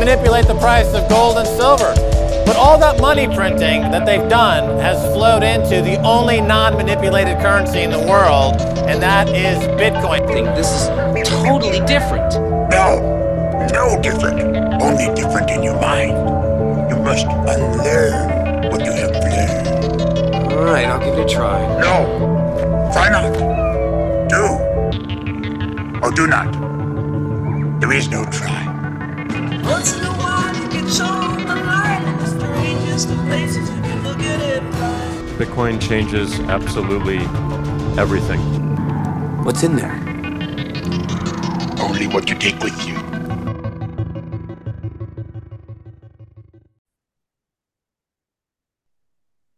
manipulate the price of gold and silver. But all that money printing that they've done has flowed into the only non manipulated currency in the world, and that is Bitcoin. I think this is totally different. No, no different. Only different in your mind. You must unlearn what you have learned. All right, I'll give it a try. No, try not. Do or do not. There is no try. Once in a while you get shown the light in the strangest of places if you look at it right. Bitcoin changes absolutely everything. What's in there? Only what you take with you.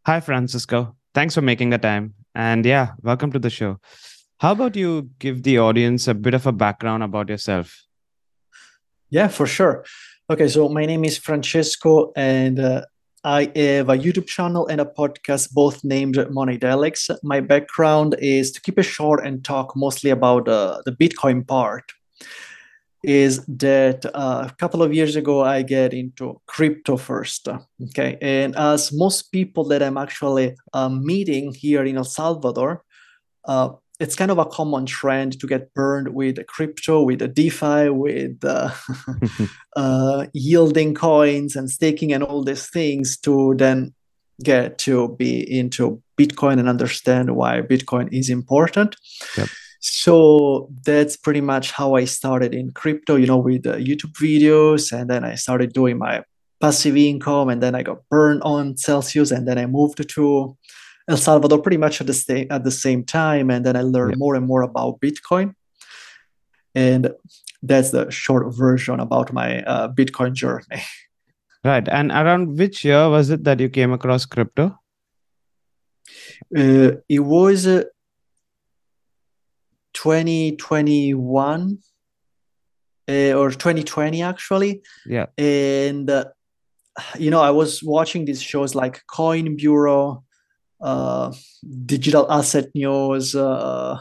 Hi, Francisco. Thanks for making the time. And yeah, welcome to the show. How about you give the audience a bit of a background about yourself? Yeah, for sure. Okay, so my name is Francesco, and uh, I have a YouTube channel and a podcast, both named Moneydelics. My background is to keep it short and talk mostly about uh, the Bitcoin part. Is that uh, a couple of years ago I get into crypto first, okay, and as most people that I'm actually uh, meeting here in El Salvador, uh, it's kind of a common trend to get burned with crypto, with the DeFi, with uh, uh, yielding coins and staking and all these things to then get to be into Bitcoin and understand why Bitcoin is important. Yep. So that's pretty much how I started in crypto, you know, with uh, YouTube videos. And then I started doing my passive income. And then I got burned on Celsius. And then I moved to El Salvador pretty much at the same at the same time, and then I learned Yeah. more and more about Bitcoin. And that's the short version about my uh, Bitcoin journey. Right. And around which year was it that you came across crypto? Uh, it was uh, 2021 uh, or 2020 actually, Yeah. and uh, you know I was watching these shows like Coin Bureau, uh, Digital Asset News, uh,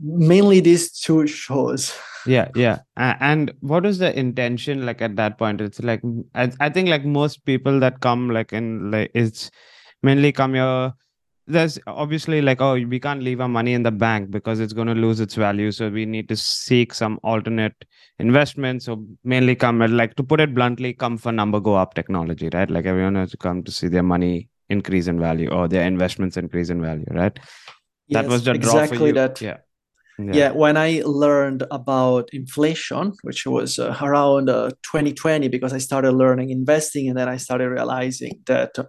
mainly these two shows. Yeah, yeah. And what is the intention like at that point? It's like I think like most people that come like in like it's mainly come here. There's obviously like oh we can't leave our money in the bank because it's going to lose its value. So we need to seek some alternate investments. So mainly come like to put it bluntly, come for number go up technology, right? Like everyone has to come to see their money increase in value or their investments increase in value, right? that was the exactly that. Yeah. yeah when i learned about inflation which was uh, around uh, 2020 because i started learning investing and then i started realizing that uh,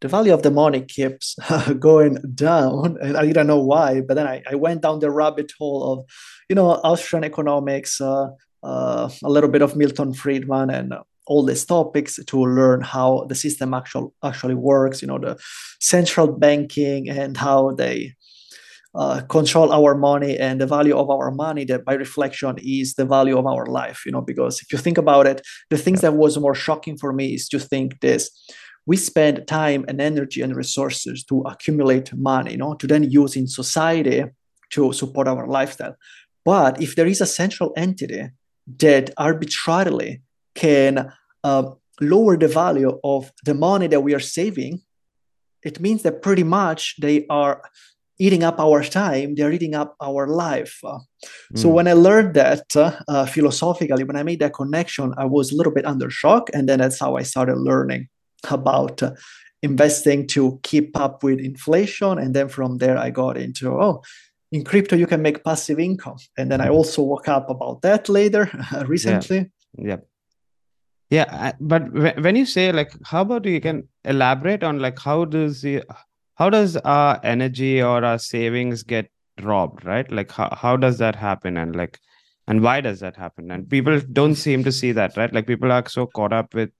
the value of the money keeps going down and i didn't know why but then i, I went down the rabbit hole of you know austrian economics uh, uh, a little bit of milton friedman and uh, all these topics to learn how the system actual, actually works you know the central banking and how they uh, control our money and the value of our money that by reflection is the value of our life you know because if you think about it the things that was more shocking for me is to think this. We spend time and energy and resources to accumulate money you know to then use in society to support our lifestyle. But if there is a central entity that arbitrarily can uh, lower the value of the money that we are saving it means that pretty much they are eating up our time they're eating up our life. Uh, so Mm. when i learned that uh, uh, philosophically when i made that connection i was a little bit under shock and then that's how i started learning about uh, investing to keep up with inflation and then from there i got into oh in crypto you can make passive income. And then i also woke up about that later recently. Yeah. Yeah, I- but when you say like, how about you can elaborate on like how does the how does our energy or our savings get robbed, right? Like how how does that happen and like and why does that happen? And people don't seem to see that, right? Like people are so caught up with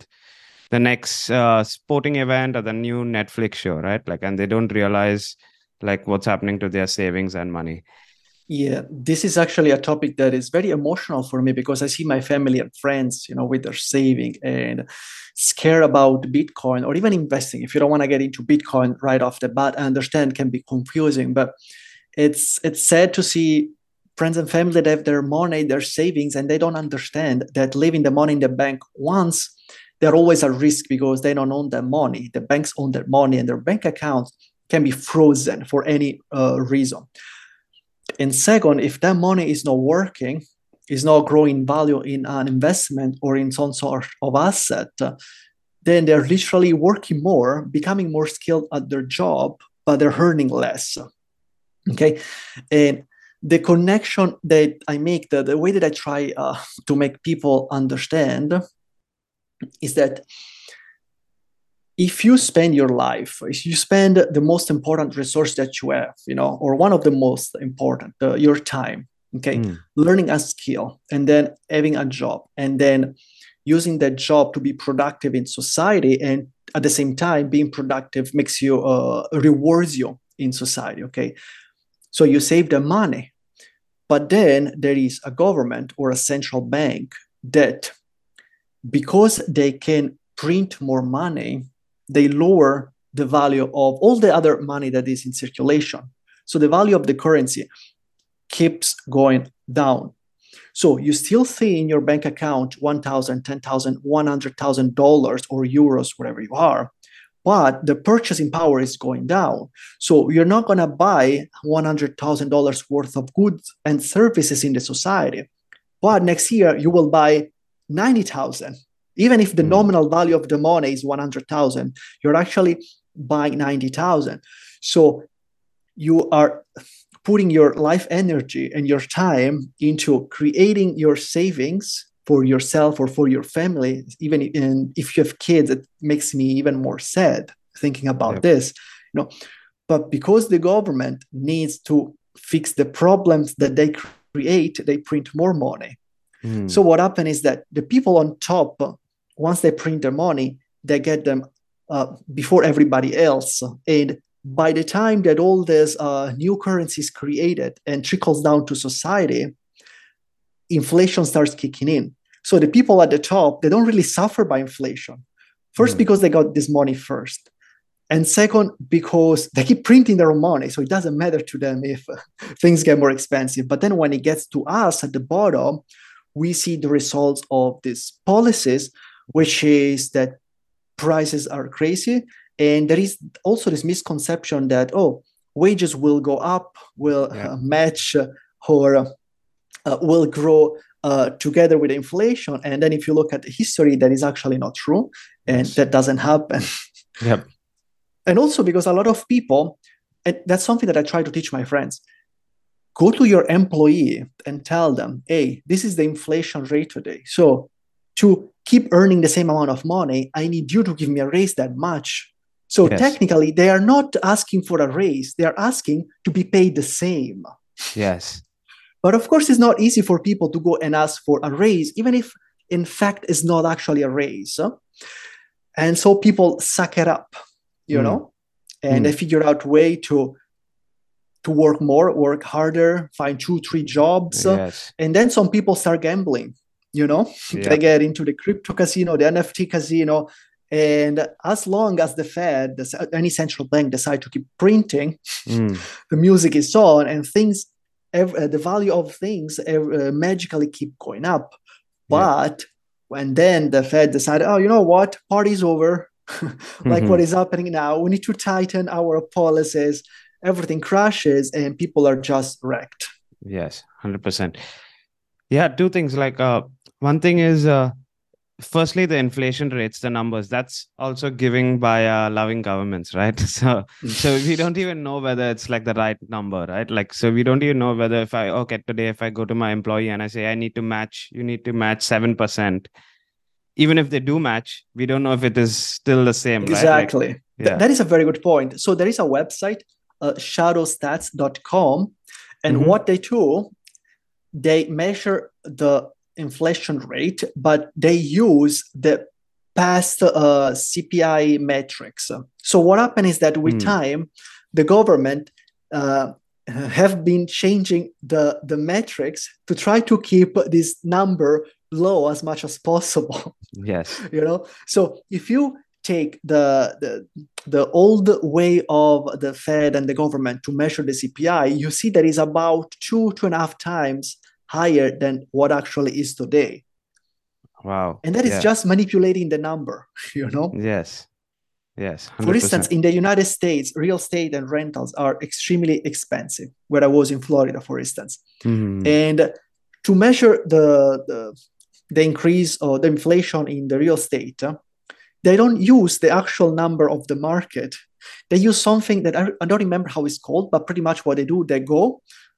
the next uh, sporting event or the new Netflix show, right? Like and they don't realize like what's happening to their savings and money. Yeah, this is actually a topic that is very emotional for me because I see my family and friends, you know, with their saving and scared about Bitcoin or even investing. If you don't want to get into Bitcoin right off the bat, I understand can be confusing, but it's it's sad to see friends and family that have their money, their savings, and they don't understand that leaving the money in the bank once, they're always at risk because they don't own their money. The banks own their money, and their bank accounts can be frozen for any uh, reason. And second, if that money is not working, is not growing value in an investment or in some sort of asset, then they're literally working more, becoming more skilled at their job, but they're earning less. Okay. And the connection that I make, the, the way that I try uh, to make people understand is that if you spend your life, if you spend the most important resource that you have, you know, or one of the most important, uh, your time, okay, Mm. learning a skill and then having a job and then using that job to be productive in society and at the same time being productive makes you uh, rewards you in society okay so you save the money but then there is a government or a central bank that because they can print more money they lower the value of all the other money that is in circulation. So the value of the currency keeps going down. So you still see in your bank account 1000 10000 $100000 or euros whatever you are but the purchasing power is going down. So you're not going to buy $100000 worth of goods and services in the society but next year you will buy 90000 even if the Mm. nominal value of the money is 100000 you're actually buying 90000 so you are putting your life energy and your time into creating your savings for yourself or for your family even if you have kids it makes me even more sad thinking about Yep. this you know but because the government needs to fix the problems that they create they print more money Mm. so what happened is that the people on top, once they print their money, they get them uh, before everybody else. And by the time that all this uh, new currency is created and trickles down to society, inflation starts kicking in. So the people at the top, they don't really suffer by inflation. First, Mm. because they got this money first. And second, because they keep printing their own money. So it doesn't matter to them if uh, things get more expensive. But then when it gets to us at the bottom, we see the results of these policies, which is that prices are crazy. And there is also this misconception that, oh, wages will go up, will Yeah. uh, match uh, or uh, uh, will grow uh, together with inflation. And then if you look at the history, that is actually not true. And that doesn't happen. Yep. and also because a lot of people and that's something that i try to teach my friends go to your employee and tell them hey this is the inflation rate today so to keep earning the same amount of money i need you to give me a raise that much so Yes. technically they are not asking for a raise they are asking to be paid the same Yes. but of course it's not easy for people to go and ask for a raise even if in fact it's not actually a raise and so people suck it up you Mm. know and they figure out way to to work more work harder find two three jobs Yes. and then some people start gambling you know Yeah. they get into the crypto casino the nft casino and as long as the fed any central bank decide to keep printing Mm. the music is on and things uh, the value of things uh, magically keep going up Yeah. but when then the fed decided oh you know what party's over like Mhm. what is happening now we need to tighten our policies everything crashes and people are just wrecked Yes, 100%. Yeah, two things like uh one thing is uh firstly the inflation rates, the numbers, that's also giving by uh loving governments, right? So so we don't even know whether it's like the right number, right? Like so we don't even know whether if I okay, today if I go to my employee and I say I need to match, you need to match 7%. Even if they do match, we don't know if it is still the same, right? Like, exactly Th- that is a very good point so there is a website uh, shadowstats.com and Mhm. what they do they measure the inflation rate but they use the past uh, cpi metrics so what happened is that with Hmm. time the government uh, have been changing the the metrics to try to keep this number low as much as possible Yes. you know so if you take the, the the old way of the Fed and the government to measure the CPI, you see that is about two two and a half times higher than what actually is today. Wow. And that is Yeah. just manipulating the number, you know. Yes. Yes. For instance, in the United States, real estate and rentals are extremely expensive. Where I was in Florida, for instance, Mhm. and to measure the, the the increase or the inflation in the real estate, uh, they don't use the actual number of the market. They use something that I, I don't remember how it's called, but pretty much what they do, they go,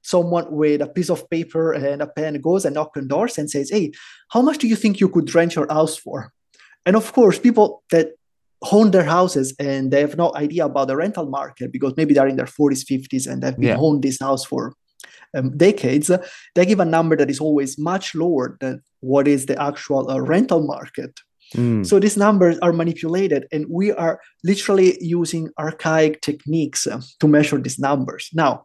someone with a piece of paper and a pen goes and knocks on doors and says, Hey, how much do you think you could rent your house for? And of course, people that own their houses and they have no idea about the rental market because maybe they're in their 40s, 50s, and they've been Yeah. owned this house for um, decades, they give a number that is always much lower than what is the actual uh, rental market. Mm. So these numbers are manipulated, and we are literally using archaic techniques uh, to measure these numbers. Now,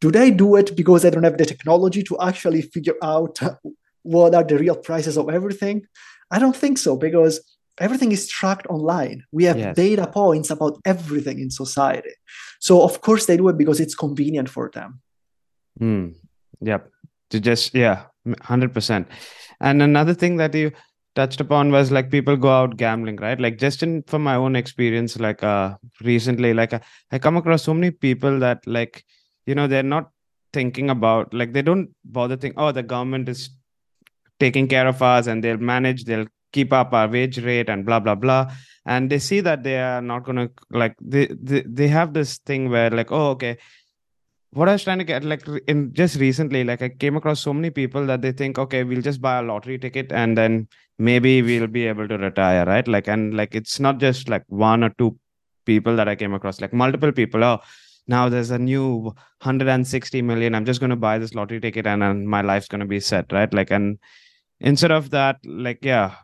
do they do it because they don't have the technology to actually figure out what are the real prices of everything? I don't think so because everything is tracked online. We have Yes. data points about everything in society. So, of course, they do it because it's convenient for them. Mm. Yep. To just, yeah, 100%. And another thing that you touched upon was like people go out gambling, right? Like just in from my own experience, like uh recently, like I, I come across so many people that like, you know, they're not thinking about like they don't bother think, oh, the government is taking care of us and they'll manage, they'll keep up our wage rate and blah blah blah. And they see that they are not gonna like they they, they have this thing where like, oh, okay, what I was trying to get like in just recently, like I came across so many people that they think, okay, we'll just buy a lottery ticket and then maybe we'll be able to retire, right? Like, and like it's not just like one or two people that I came across, like multiple people. Oh, now there's a new 160 million. I'm just going to buy this lottery ticket and, and my life's going to be set, right? Like, and instead of that, like, yeah,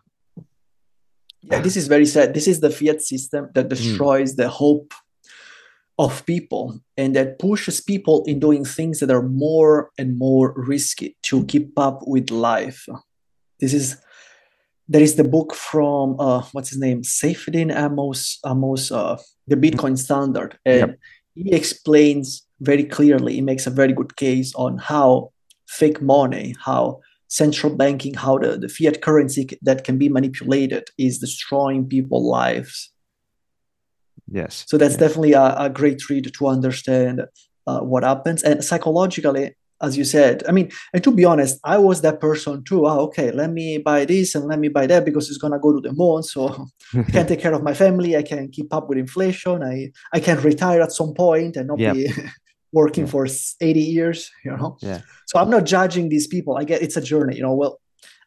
Yeah, this is very sad. This is the fiat system that destroys the hope of people and that pushes people in doing things that are more and more risky to keep up with life. This is there is the book from uh, what's his name, Saifedean Ammous, Ammous, uh, the Bitcoin Standard, and Yep. He explains very clearly. He makes a very good case on how fake money, how central banking, how the, the fiat currency that can be manipulated is destroying people's lives. yes. So that's definitely a, a great read to understand uh, what happens. And psychologically, as you said, I mean, and to be honest, I was that person too. Ah, okay, let me buy this and let me buy that because it's gonna go to the moon. So I can take care of my family. I can keep up with inflation. I I can retire at some point and not Yep. be working Yeah. for 80 years. You know. Yeah. So I'm not judging these people. I get it's a journey. You know. Well,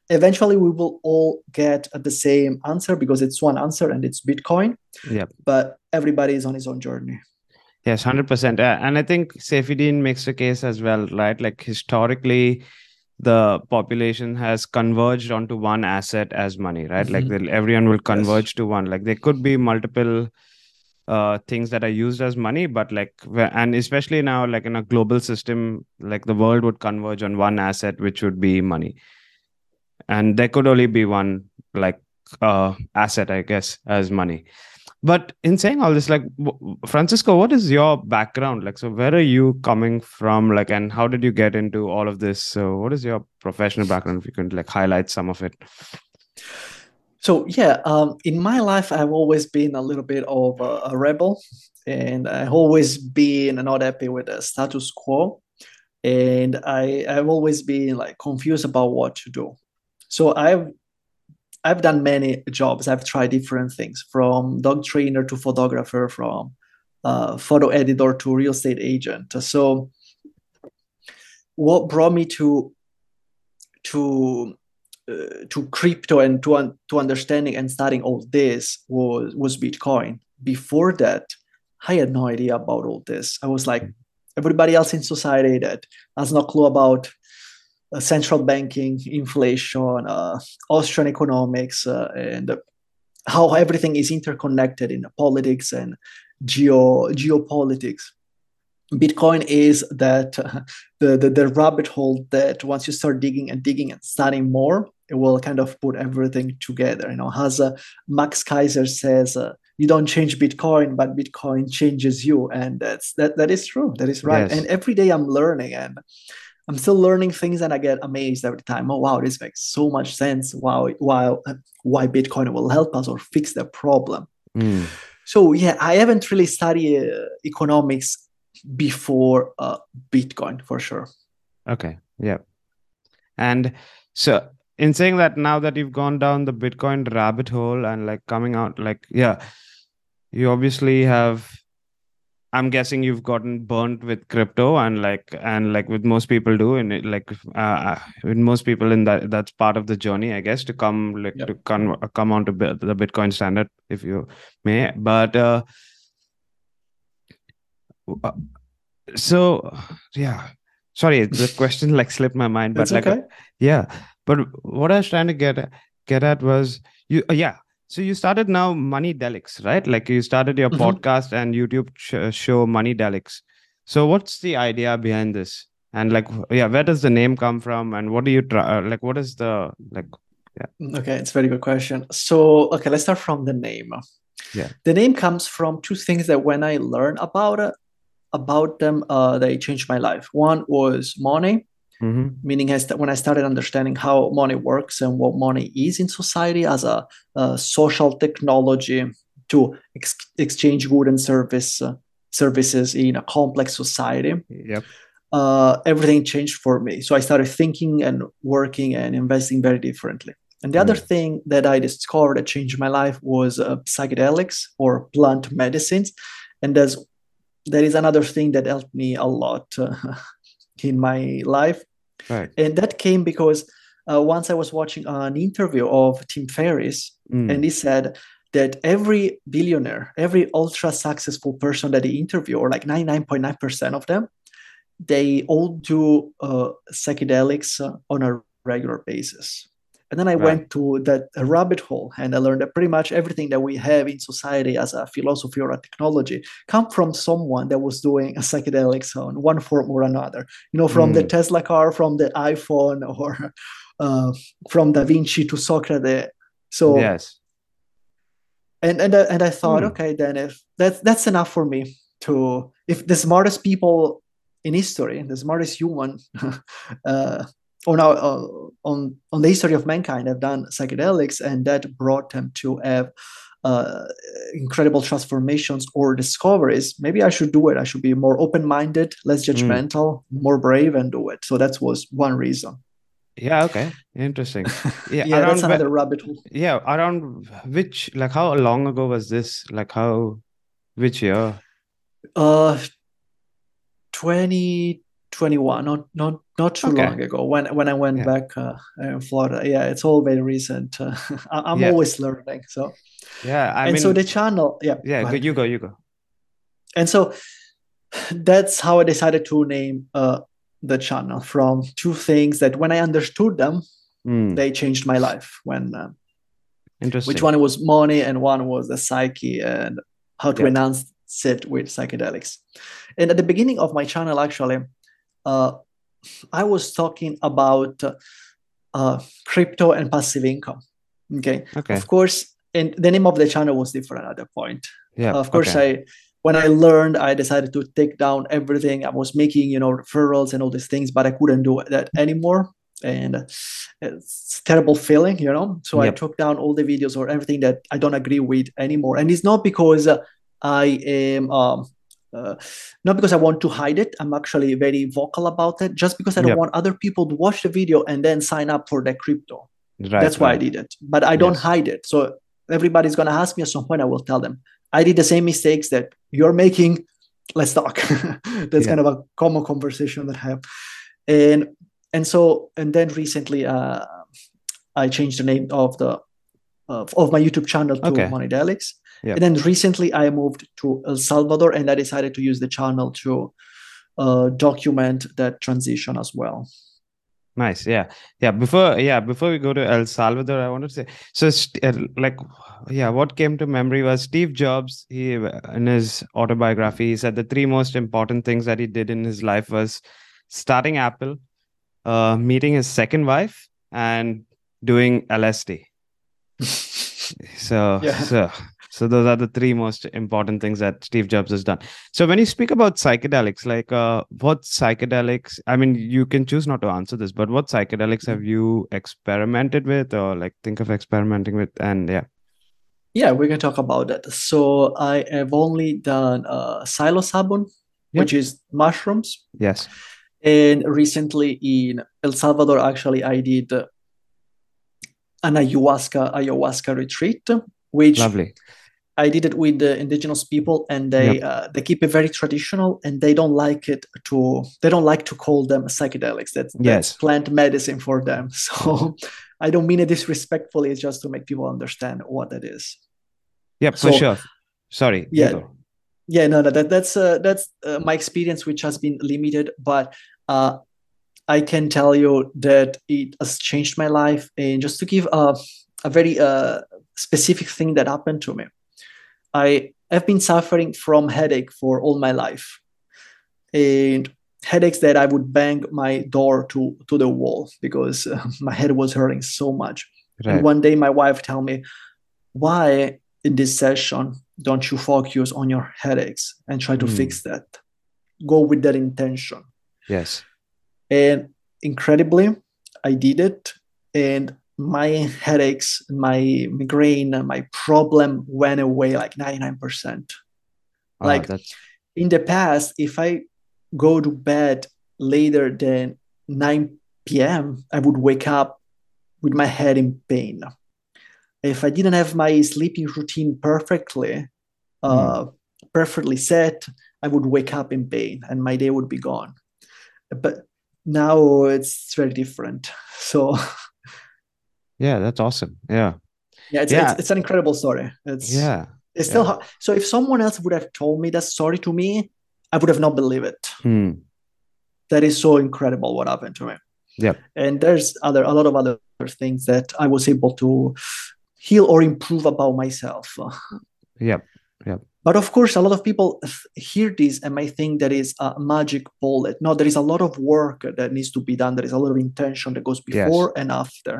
eventually we will all get the same answer because it's one answer and it's Bitcoin. Yep. But everybody is on his own journey. Yes, hundred percent. Uh, and I think Saifedean makes a case as well, right? Like historically, the population has converged onto one asset as money, right? Like Mhm. they'll- everyone will converge to one. Like there could be multiple uh things that are used as money, but like and especially now, like in a global system, like the world would converge on one asset, which would be money. And there could only be one like uh asset, I guess, as money but in saying all this like francisco what is your background? Like so where are you coming from? Like and how did you get into all of this? So what is your professional background if you can like highlight some of it? So yeah, um, in my life, I've always been a little bit of a, a rebel, and I've always been not happy with the status quo, and I I've always been like confused about what to do. So I've I've done many jobs. I've tried different things from dog trainer to photographer, from uh, photo editor to real estate agent. So what brought me to to uh, to crypto and to un- to understanding and studying all this was was Bitcoin. Before that, I had no idea about all this. I was like everybody else in society that has no clue about central banking, inflation, uh, Austrian economics, uh, and how everything is interconnected in politics and geo geopolitics. Bitcoin is that uh, the, the the rabbit hole that once you start digging and digging and studying more, it will kind of put everything together. You know, as uh, Max Keiser says, uh, you don't change Bitcoin, but Bitcoin changes you, and that's that that is true. That is right. Yes. And every day I'm learning, and I'm still learning things, and I get amazed every time. Oh wow, this makes so much sense. Wow, wow, why Bitcoin will help us or fix the problem. Mm. So yeah, I haven't really studied uh, economics before uh, Bitcoin for sure. Okay. Yeah. And so in saying that now that you've gone down the Bitcoin rabbit hole and like coming out like yeah, you obviously have I'm guessing you've gotten burnt with crypto and like and like with most people do and it, like uh with most people in that that's part of the journey I guess to come like Yep. to come come onto bi- the Bitcoin standard if you may but uh uh, so yeah sorry the question like slipped my mind but That's like okay. yeah but what i was trying to get get at was you uh, yeah so you started now money delics right like you started your Mhm. podcast and youtube sh- show money delics so what's the idea behind this and like yeah where does the name come from and what do you try uh, like what is the like Yeah. Okay, it's a very good question. So, okay, let's start from the name. Yeah. The name comes from two things that when I learned about it, about them, uh, they changed my life. One was money, Mhm. meaning as when I started understanding how money works and what money is in society as a, a social technology to ex- exchange good and service uh, services in a complex society yep uh, everything changed for me. So I started thinking and working and investing very differently. And the other Mm. thing that I discovered that changed my life was uh, psychedelics or plant medicines. And there's, there is another thing that helped me a lot uh, in my life. right And that came because uh, once I was watching an interview of Tim Ferriss, Mm. and he said that every billionaire, every ultra successful person that he interviewed, or like 99.9% of them, they all do uh, psychedelics uh, on a regular basis. And then I Right. went to that rabbit hole and I learned that pretty much everything that we have in society as a philosophy or a technology come from someone that was doing a psychedelics on one form or another. You know, from the Mm. Tesla car, from the iPhone, or uh, from Da Vinci to Socrates. So yes and and I- and I thought, Hmm. okay, then if that's that's enough for me to if the smartest people in history, the smartest human uh, on our uh, on on the history of mankind have done psychedelics, and that brought them to have uh, incredible transformations or discoveries. Maybe I should do it. I should be more open-minded, less Hmm. judgmental, more brave, and do it. So that was one reason. yeah okay interesting yeah, Yeah, around that's another rabbit hole. yeah around which like how long ago was this like how which year Uh, 2021, not not not too Okay. long ago. When when I went Yeah. back uh, in Florida, yeah, it's all very recent. Uh, I'm Yeah. always learning. So yeah i and mean so the channel, yeah, yeah go you go you go And so that's how I decided to name uh, the channel from two things that when I understood them, Mm, they changed my life. When uh, interesting which one was money and one was the psyche and how to Yeah. enhance it with psychedelics. And at the beginning of my channel, actually, I was talking about uh, uh, crypto and passive income. Okay. okay Of course, and the name of the channel was different at that point. yeah of course, okay. I when I learned, I decided to take down everything. I was making, you know, referrals and all these things, but I couldn't do that anymore. And it's a terrible feeling, you know. So I took down all the videos or everything that I don't agree with anymore. And it's not because uh, I am um, uh, not because I want to hide it. I'm actually very vocal about it. Just because I don't Yep. want other people to watch the video and then sign up for that crypto. right That's why I did it. But I don't Yes. hide it. So everybody's gonna ask me at some point. I will tell them I did the same mistakes that you're making. Let's talk. That's Yeah. kind of a common conversation that I have. And and so and then recently uh, I changed the name of the of, of my YouTube channel to Okay. Moneydelics. Yeah. And then recently I moved to El Salvador and I decided to use the channel to uh, document that transition as well. Nice. Yeah. Yeah. Before, yeah, before we go to El Salvador, I wanted to say, so uh, like, yeah, what came to memory was Steve Jobs. He, in his autobiography, he said the three most important things that he did in his life was starting Apple, uh, meeting his second wife, and doing LSD. so, Yeah. so, so those are the three most important things that Steve Jobs has done. So when you speak about psychedelics, like uh, what psychedelics? I mean, you can choose not to answer this, but what psychedelics have you experimented with, or like think of experimenting with? And yeah, Yeah, we can talk about that. So I have only done uh, psilocybin, Yep. which is mushrooms. yes, And recently in El Salvador, actually, I did an ayahuasca ayahuasca retreat, which lovely. I did it with the indigenous people, and they uh, they keep it very traditional, and they don't like it to they don't like to call them psychedelics. That's, that's Yes. plant medicine for them. So I don't mean it disrespectfully. It's just to make people understand what it is. Yeah, for So- sure. Sorry. Yeah. go. Yeah, no, no, that that's uh, that's uh, my experience, which has been limited, but uh, I can tell you that it has changed my life. And just to give a a very uh, specific thing that happened to me, I have been suffering from headache for all my life, and headaches that I would bang my door to to the wall because uh, my head was hurting so much. Right. And one day my wife tell me, why in this session don't you focus on your headaches and try to Hmm. fix that? Go with that intention. Yes. And incredibly, I did it. And my headaches, my migraine, my problem went away like 99%. Ah, Like- that's In the past, if I go to bed later than 9 p.m., I would wake up with my head in pain. If I didn't have my sleeping routine perfectly, uh, perfectly set, I would wake up in pain and my day would be gone. But now it's very different. So yeah, that's awesome. Yeah. yeah, it's, Yeah. It's, it's an incredible story. It's Yeah. it's still yeah. hard. So if someone else would have told me that story to me, I would have not believed it. Hmm. that is so incredible what happened to me. yeah And there's other a lot of other things that I was able to heal or improve about myself. yeah yeah But of course, a lot of people hear this and may think that is a magic bullet. No, there is a lot of work that needs to be done. There is a lot of intention that goes Yes. before and after.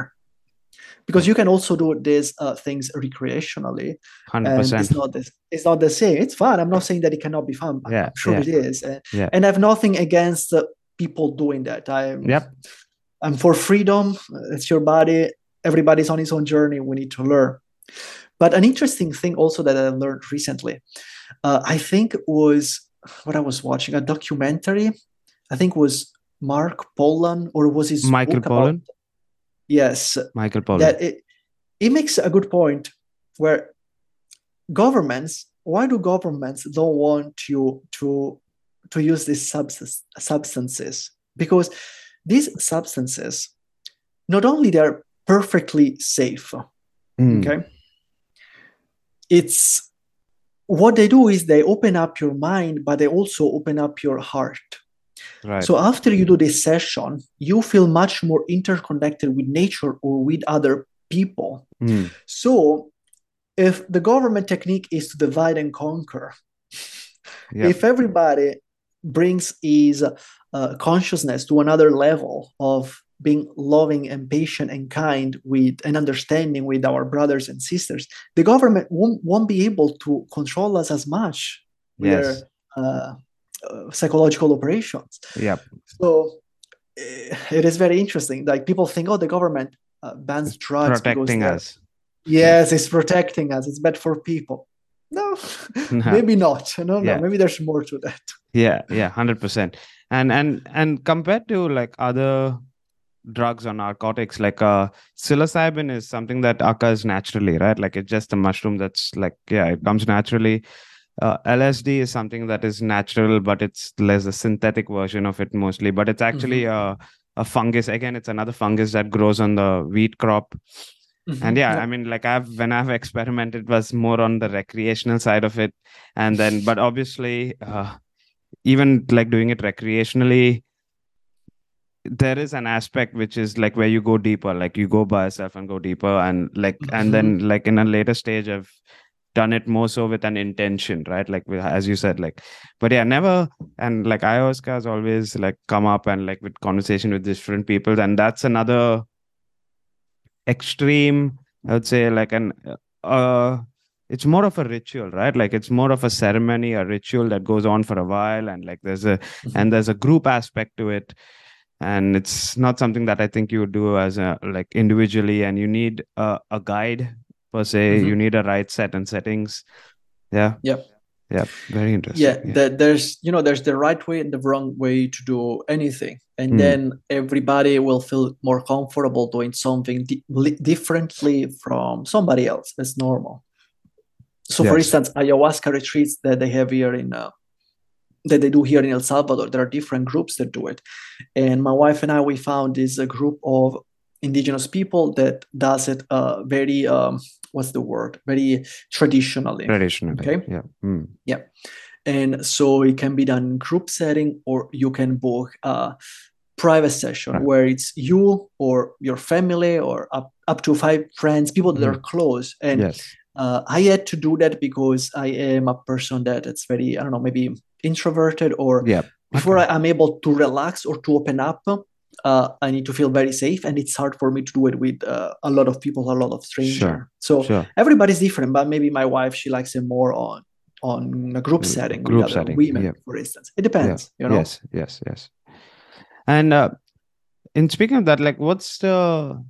Because you can also do these uh, things recreationally, Hundred and it's percent. not this. It's not the same. It's fun. I'm not saying that it cannot be fun. I'm Yeah, sure yeah. it is. And, Yeah. and I have nothing against uh, people doing that. I'm Yep. I'm for freedom. It's your body. Everybody's on his own journey. We need to learn. But an interesting thing also that I learned recently, uh, I think was what I was watching a documentary. I think was Mark Pollan or was his Michael Pollan. Yes, Michael Pollan. that it it makes a good point where governments why do governments don't want you to to use these substance, substances because these substances not only they're perfectly safe Hmm. okay it's what they do is they open up your mind but they also open up your heart Right. so after you do this session you feel much more interconnected with nature or with other people Hmm. so if the government technique is to divide and conquer Yeah. if everybody brings his uh, consciousness to another level of being loving and patient and kind with and understanding with our brothers and sisters the government won't, won't be able to control us as much Yes. their uh, uh, psychological operations. Yeah. so eh, it is very interesting. Like people think oh the government uh, bans drugs because Protecting us. yes it's protecting us. It's bad for people. No No. maybe not. No no maybe there's more to that. Yeah yeah 100% and and and compared to like other drugs or narcotics like uh psilocybin is something that occurs naturally right? Like it's just a mushroom that's like yeah it comes naturally uh, lsd is something that is natural but it's less a synthetic version of it mostly but it's actually a, a fungus. Again it's another fungus that grows on the wheat crop. And yeah, i mean like i've when i've experimented it was more on the recreational side of it. And then but obviously uh even like doing it recreationally there is an aspect which is like where you go deeper. Like you go by yourself and go deeper and like and then like in a later stage i've done it more so with an intention right? Like as you said like but yeah never and like ayahuasca has always like come up and like with conversation with different people and that's another extreme i would say like an uh it's more of a ritual right? Like it's more of a ceremony a ritual that goes on for a while and like there's a and there's a group aspect to it and it's not something that i think you would do as a like individually and you need a, a guide per se Mhm. you need a right set and settings. Yeah. Yep. yeah very interesting. Yeah, that there's you know there's the right way and the wrong way to do anything. And Mm. then everybody will feel more comfortable doing something di- differently from somebody else. That's normal. So for instance ayahuasca retreats that they have here in uh, that they do here in el salvador there are different groups that do it. And my wife and i we found this a group of indigenous people that does it uh, very um, what's the word very traditionally traditionally Okay. yeah Mm. and so it can be done in group setting or you can book a private session Right. where it's you or your family or up, up to five friends people that are close and yes uh, i had to do that because i am a person that it's very i don't know maybe introverted or yeah before okay. I, i'm able to relax or to open up uh, i need to feel very safe and it's hard for me to do it with uh, a lot of people a lot of strangers. Sure. so sure. everybody's different but maybe my wife she likes it more on on a group setting group with setting, women yeah. for instance. It depends you know? Yes yes yes. And uh in speaking of that like what's the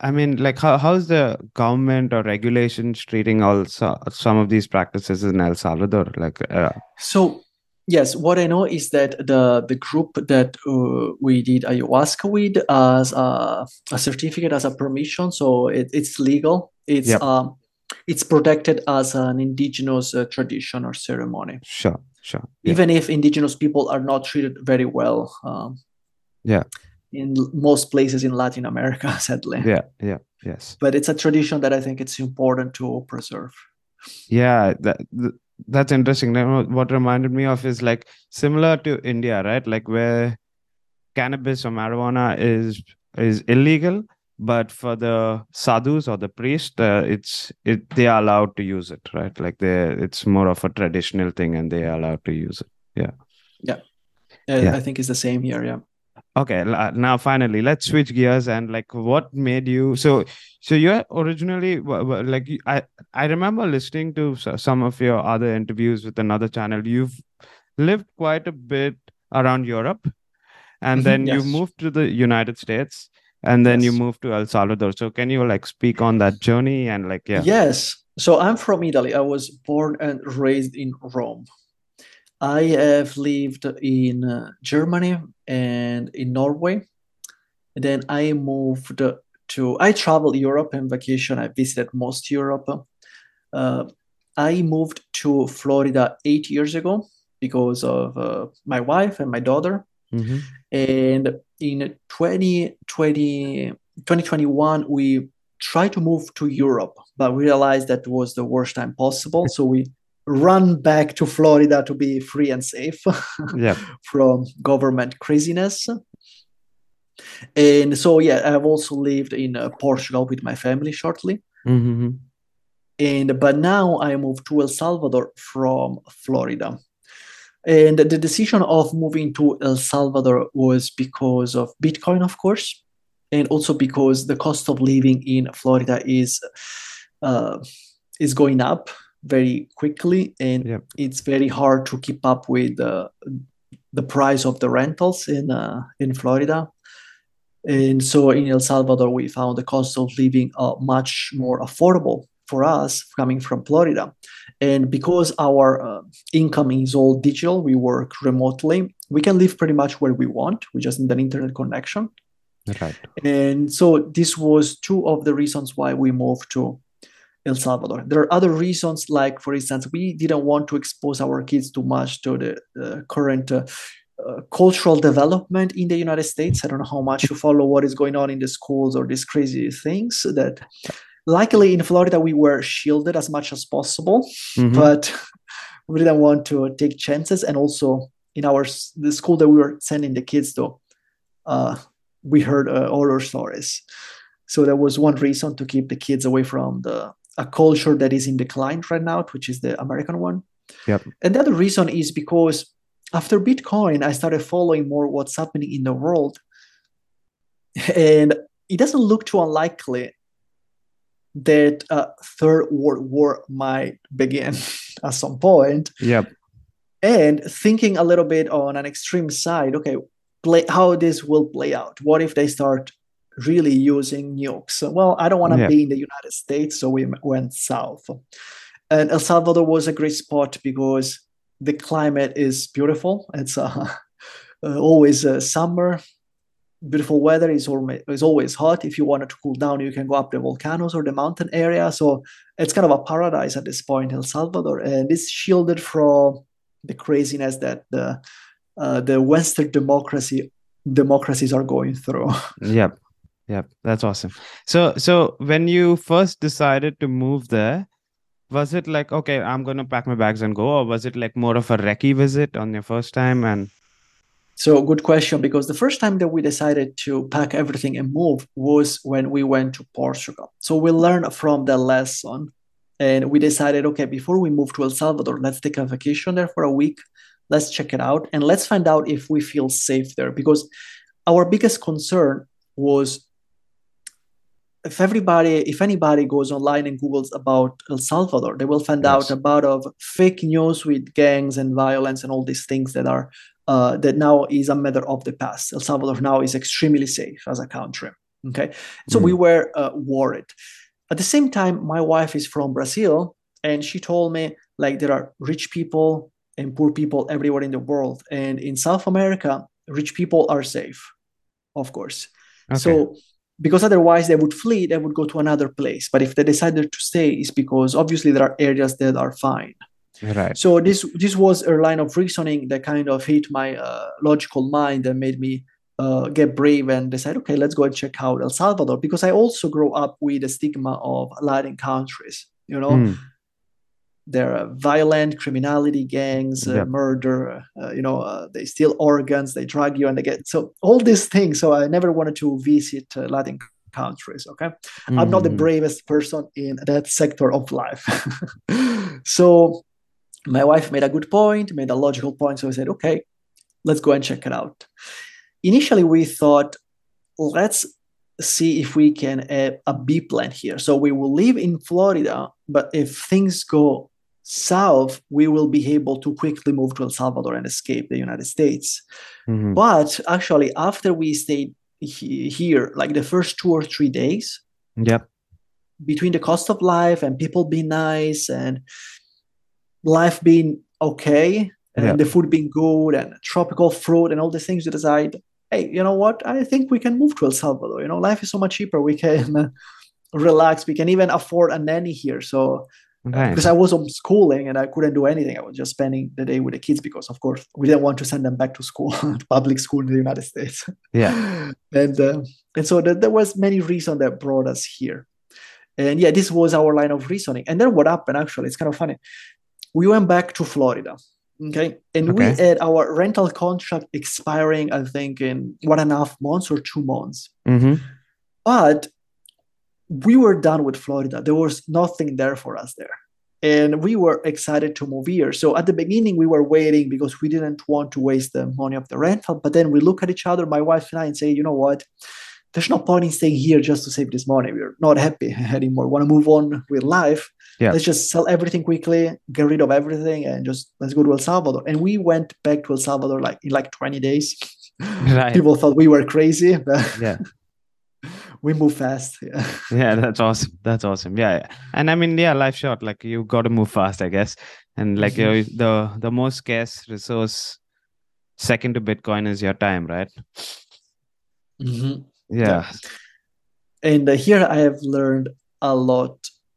i mean like how, how's the government or regulations treating also some of these practices in el salvador? Like uh, so yes what i know is that the the group that uh, we did ayahuasca with as a, a certificate as a permission so it, it's legal it's Yep. um it's protected as an indigenous uh, tradition or ceremony sure sure yeah. even if indigenous people are not treated very well um, Yeah. in most places in latin america sadly yeah yeah yes but it's a tradition that i think it's important to preserve yeah that, th- that's interesting. What reminded me of is like similar to india right? Like where cannabis or marijuana is is illegal but for the sadhus or the priest uh, it's it they are allowed to use it right? Like they it's more of a traditional thing and they are allowed to use it. Yeah, Yeah. i think it's the same here yeah okay now finally let's switch gears and like what made you so so you're originally like i i remember listening to some of your other interviews with another channel you've lived quite a bit around europe and Mhm, then you moved to the united states and then you moved to el salvador so can you like speak on that journey and like yeah Yes. So I'm from Italy. I was born and raised in Rome. I have lived in uh, Germany and in Norway. And then I moved to, I traveled Europe on vacation. I visited most Europe. Uh, I moved to Florida eight years ago because of uh, my wife and my daughter. Mhm. And in 2020, 2021, we tried to move to Europe, but we realized that was the worst time possible. So we run back to Florida to be free and safe yeah from government craziness. And so, yeah, I've also lived in uh, Portugal with my family shortly. Mhm. And but now I moved to El Salvador from Florida. And the decision of moving to El Salvador was because of Bitcoin, of course, and also because the cost of living in Florida is uh, is going up very quickly, and it's very hard to keep up with uh, the price of the rentals in uh, in Florida. And so in El Salvador, we found the cost of living uh, much more affordable for us coming from Florida. And because our uh, income is all digital, we work remotely, we can live pretty much where we want. We just need an internet connection. right And so this was two of the reasons why we moved to El Salvador. There are other reasons, like for instance, we didn't want to expose our kids too much to the uh, current uh, uh, cultural development in the United States. I don't know how much you follow what is going on in the schools or these crazy things. That luckily in Florida we were shielded as much as possible, Mhm. but we didn't want to take chances. And also in our the school that we were sending the kids to, uh, we heard uh, horror stories. So that was one reason to keep the kids away from the a culture that is in decline right now, which is the American one. Yep. And the other reason is because after Bitcoin, I started following more what's happening in the world. And it doesn't look too unlikely that a third world war might begin at some point. Yep. And thinking a little bit on an extreme side, okay, play how this will play out. What if they start really using nukes? Well, I don't want to Yeah. be in the United States, so we went south. And El Salvador was a great spot because the climate is beautiful. It's uh, uh, always uh, summer, beautiful weather. is, always, always hot. If you wanted to cool down, you can go up the volcanoes or the mountain area. So it's kind of a paradise at this point, El Salvador, and it's shielded from the craziness that the uh, the Western democracy democracies are going through. Yep. Yep. That's awesome. So so when you first decided to move there, was it like, okay, I'm gonna pack my bags and go, or was it like more of a recce visit on your first time? And So good question because the first time that we decided to pack everything and move was when we went to Portugal. So we learned from the lesson and we decided okay before we move to El Salvador let's take a vacation there for a week. Let's check it out and let's find out if we feel safe there because our biggest concern was if everybody if anybody goes online and googles about el salvador they will find out about of fake news with gangs and violence and all these things that are uh, that now is a matter of the past. El salvador now is extremely safe as a country okay? So we were uh, worried. At the same time my wife is from brazil and she told me like there are rich people and poor people everywhere in the world and in south america rich people are safe of course. Okay. so because otherwise they would flee, they would go to another place. But if they decided to stay, it's because obviously there are areas that are fine. right. So this this was a line of reasoning that kind of hit my uh, logical mind and made me uh, get brave and decide, okay, let's go and check out El Salvador because I also grew up with the stigma of Latin countries. You know, Mm, there are violent criminality gangs uh, murder uh, you know uh, they steal organs they drug you and they get so all these things so i never wanted to visit uh, latin countries okay? I'm not the mhm. bravest person in that sector of life. So my wife made a good point made a logical point so i said okay let's go and check it out. Initially we thought let's see if we can have a b plan here. So we will live in florida but if things go south we will be able to quickly move to el salvador and escape the united states Mhm. but actually after we stayed he- here like the first two or three days Yep. between the cost of life and people being nice and life being okay and Yeah. the food being good and tropical fruit and all these things you decide hey you know what i think we can move to el salvador you know life is so much cheaper we can relax we can even afford a nanny here so Because i was homeschooling and i couldn't do anything. I was just spending the day with the kids because of course we didn't want to send them back to school public school in the united states. Yeah. and uh, and so there, there was many reasons that brought us here. And yeah this was our line of reasoning. And then what happened actually it's kind of funny. We went back to florida okay? And we had our rental contract expiring i think in one and a half months or two months. Hmm but we were done with Florida. There was nothing there for us there. And we were excited to move here. So at the beginning, we were waiting because we didn't want to waste the money of the rental. But then we look at each other, my wife and I, and say, you know what? There's no point in staying here just to save this money. We're not happy anymore. We want to move on with life. Yeah. Let's just sell everything quickly, get rid of everything, and just let's go to El Salvador. And we went back to El Salvador like in like 20 days. Right. People thought we were crazy, but Yeah. we move fast. Yeah. Yeah, that's awesome. That's awesome. Yeah. yeah. And I mean, yeah, life short. Like you got to move fast, I guess. And like you know, the the most scarce resource second to Bitcoin is your time, right? Mhm. Yeah. And uh, here I have learned a lot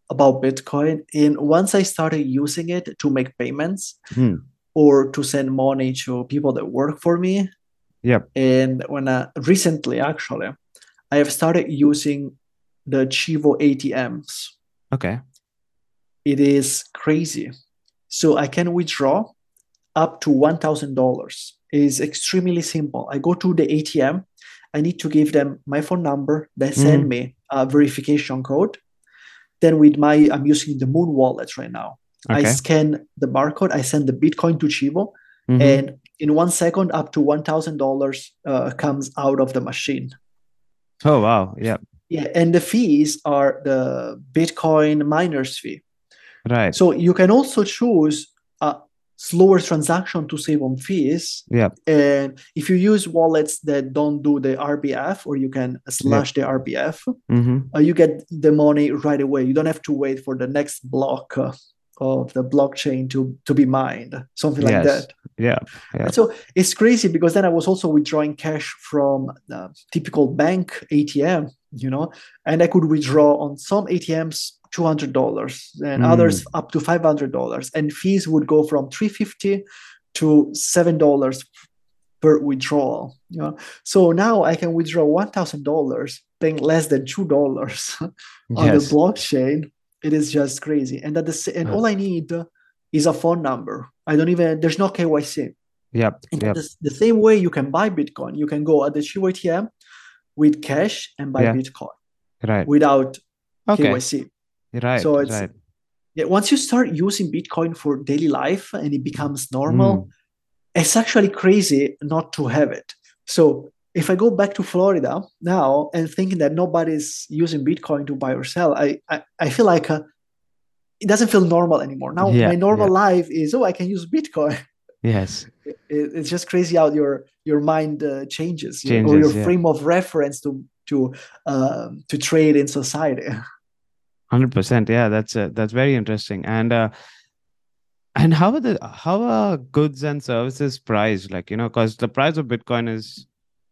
about Bitcoin. And once I started using it to make payments Hmm. or to send money to people that work for me, Yep. and when I, recently actually, I have started using the Chivo ATMs. Okay. It is crazy. So I can withdraw up to $1,000. It is extremely simple. I go to the ATM, I need to give them my phone number. They send Mhm. me a verification code. Then with my, I'm using the Moon wallet right now. Okay. I scan the barcode. I send the Bitcoin to Chivo, Mhm. and in one second, up to one thousand dollars uh, comes out of the machine. Oh wow. Yeah. Yeah, and the fees are the Bitcoin miners fee. Right. So you can also choose a slower transaction to save on fees. Yeah. And if you use wallets that don't do the RBF or you can slash the RBF, hmm uh, you get the money right away. You don't have to wait for the next block uh, of the blockchain to, to be mined, something like Yes. that. Yeah. So it's crazy because then I was also withdrawing cash from the typical bank ATM, you know, and I could withdraw on some ATMs $200 and Mm. others up to $500 and fees would go from 350 to $7 per withdrawal, you know. So now I can withdraw $1,000 paying less than $2 on Yes. the blockchain. It is just crazy. And that the and all I need is a phone number. I don't even there's no KYC. Yeah. Yep. the, the same way you can buy Bitcoin, you can go at the Chivo ATM with cash and buy Yeah. Bitcoin Right. without Okay. KYC. Right. so it's- right. Yeah, once you start using Bitcoin for daily life and it becomes normal, Mm. it's actually crazy not to have it. So if I go back to Florida now and thinking that nobody's using Bitcoin to buy or sell, I I, I feel like uh, it doesn't feel normal anymore. Now Yeah, my normal yeah. life is oh I can use Bitcoin. Yes. it, it's just crazy how your your mind uh, changes, you or your yeah. frame of reference to to um, to trade in society. Hundred percent. Yeah, that's uh, that's very interesting. And uh, and how are the how are goods and services priced? Like you know, because the price of Bitcoin is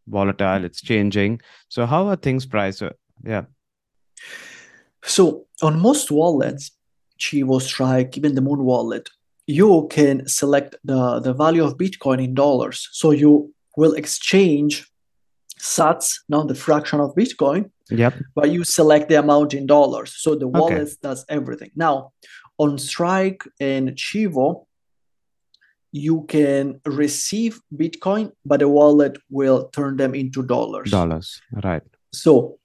volatile, it's changing. So how are things priced? So, yeah. So on most wallets, Chivo, Strike, even the Moon wallet, you can select the, the value of Bitcoin in dollars. So you will exchange Sats, not the fraction of Bitcoin, Yep. but you select the amount in dollars. So the Okay. wallet does everything. Now, on Strike and Chivo, you can receive Bitcoin, but the wallet will turn them into dollars. Dollars. Right. So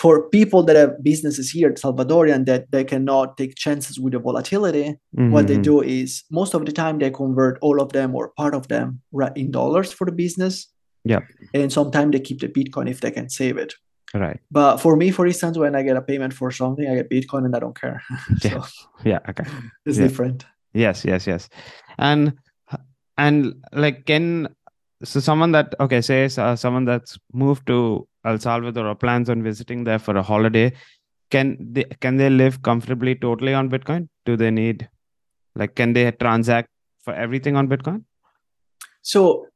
for people that have businesses here, Salvadorian, that they cannot take chances with the volatility, what they Mhm. do is most of the time they convert all of them or part of them right in dollars for the business. Yeah. And sometimes they keep the Bitcoin if they can save it. Right. But for me, for instance, when I get a payment for something, I get Bitcoin and I don't care. Yeah. so Yeah. Okay. it's Yeah. different. Yes, yes, yes. And and like can so someone that okay, say uh, someone that's moved to El Salvador or plans on visiting there for a holiday, can they can they live comfortably totally on Bitcoin? Do they need like can they transact for everything on Bitcoin? So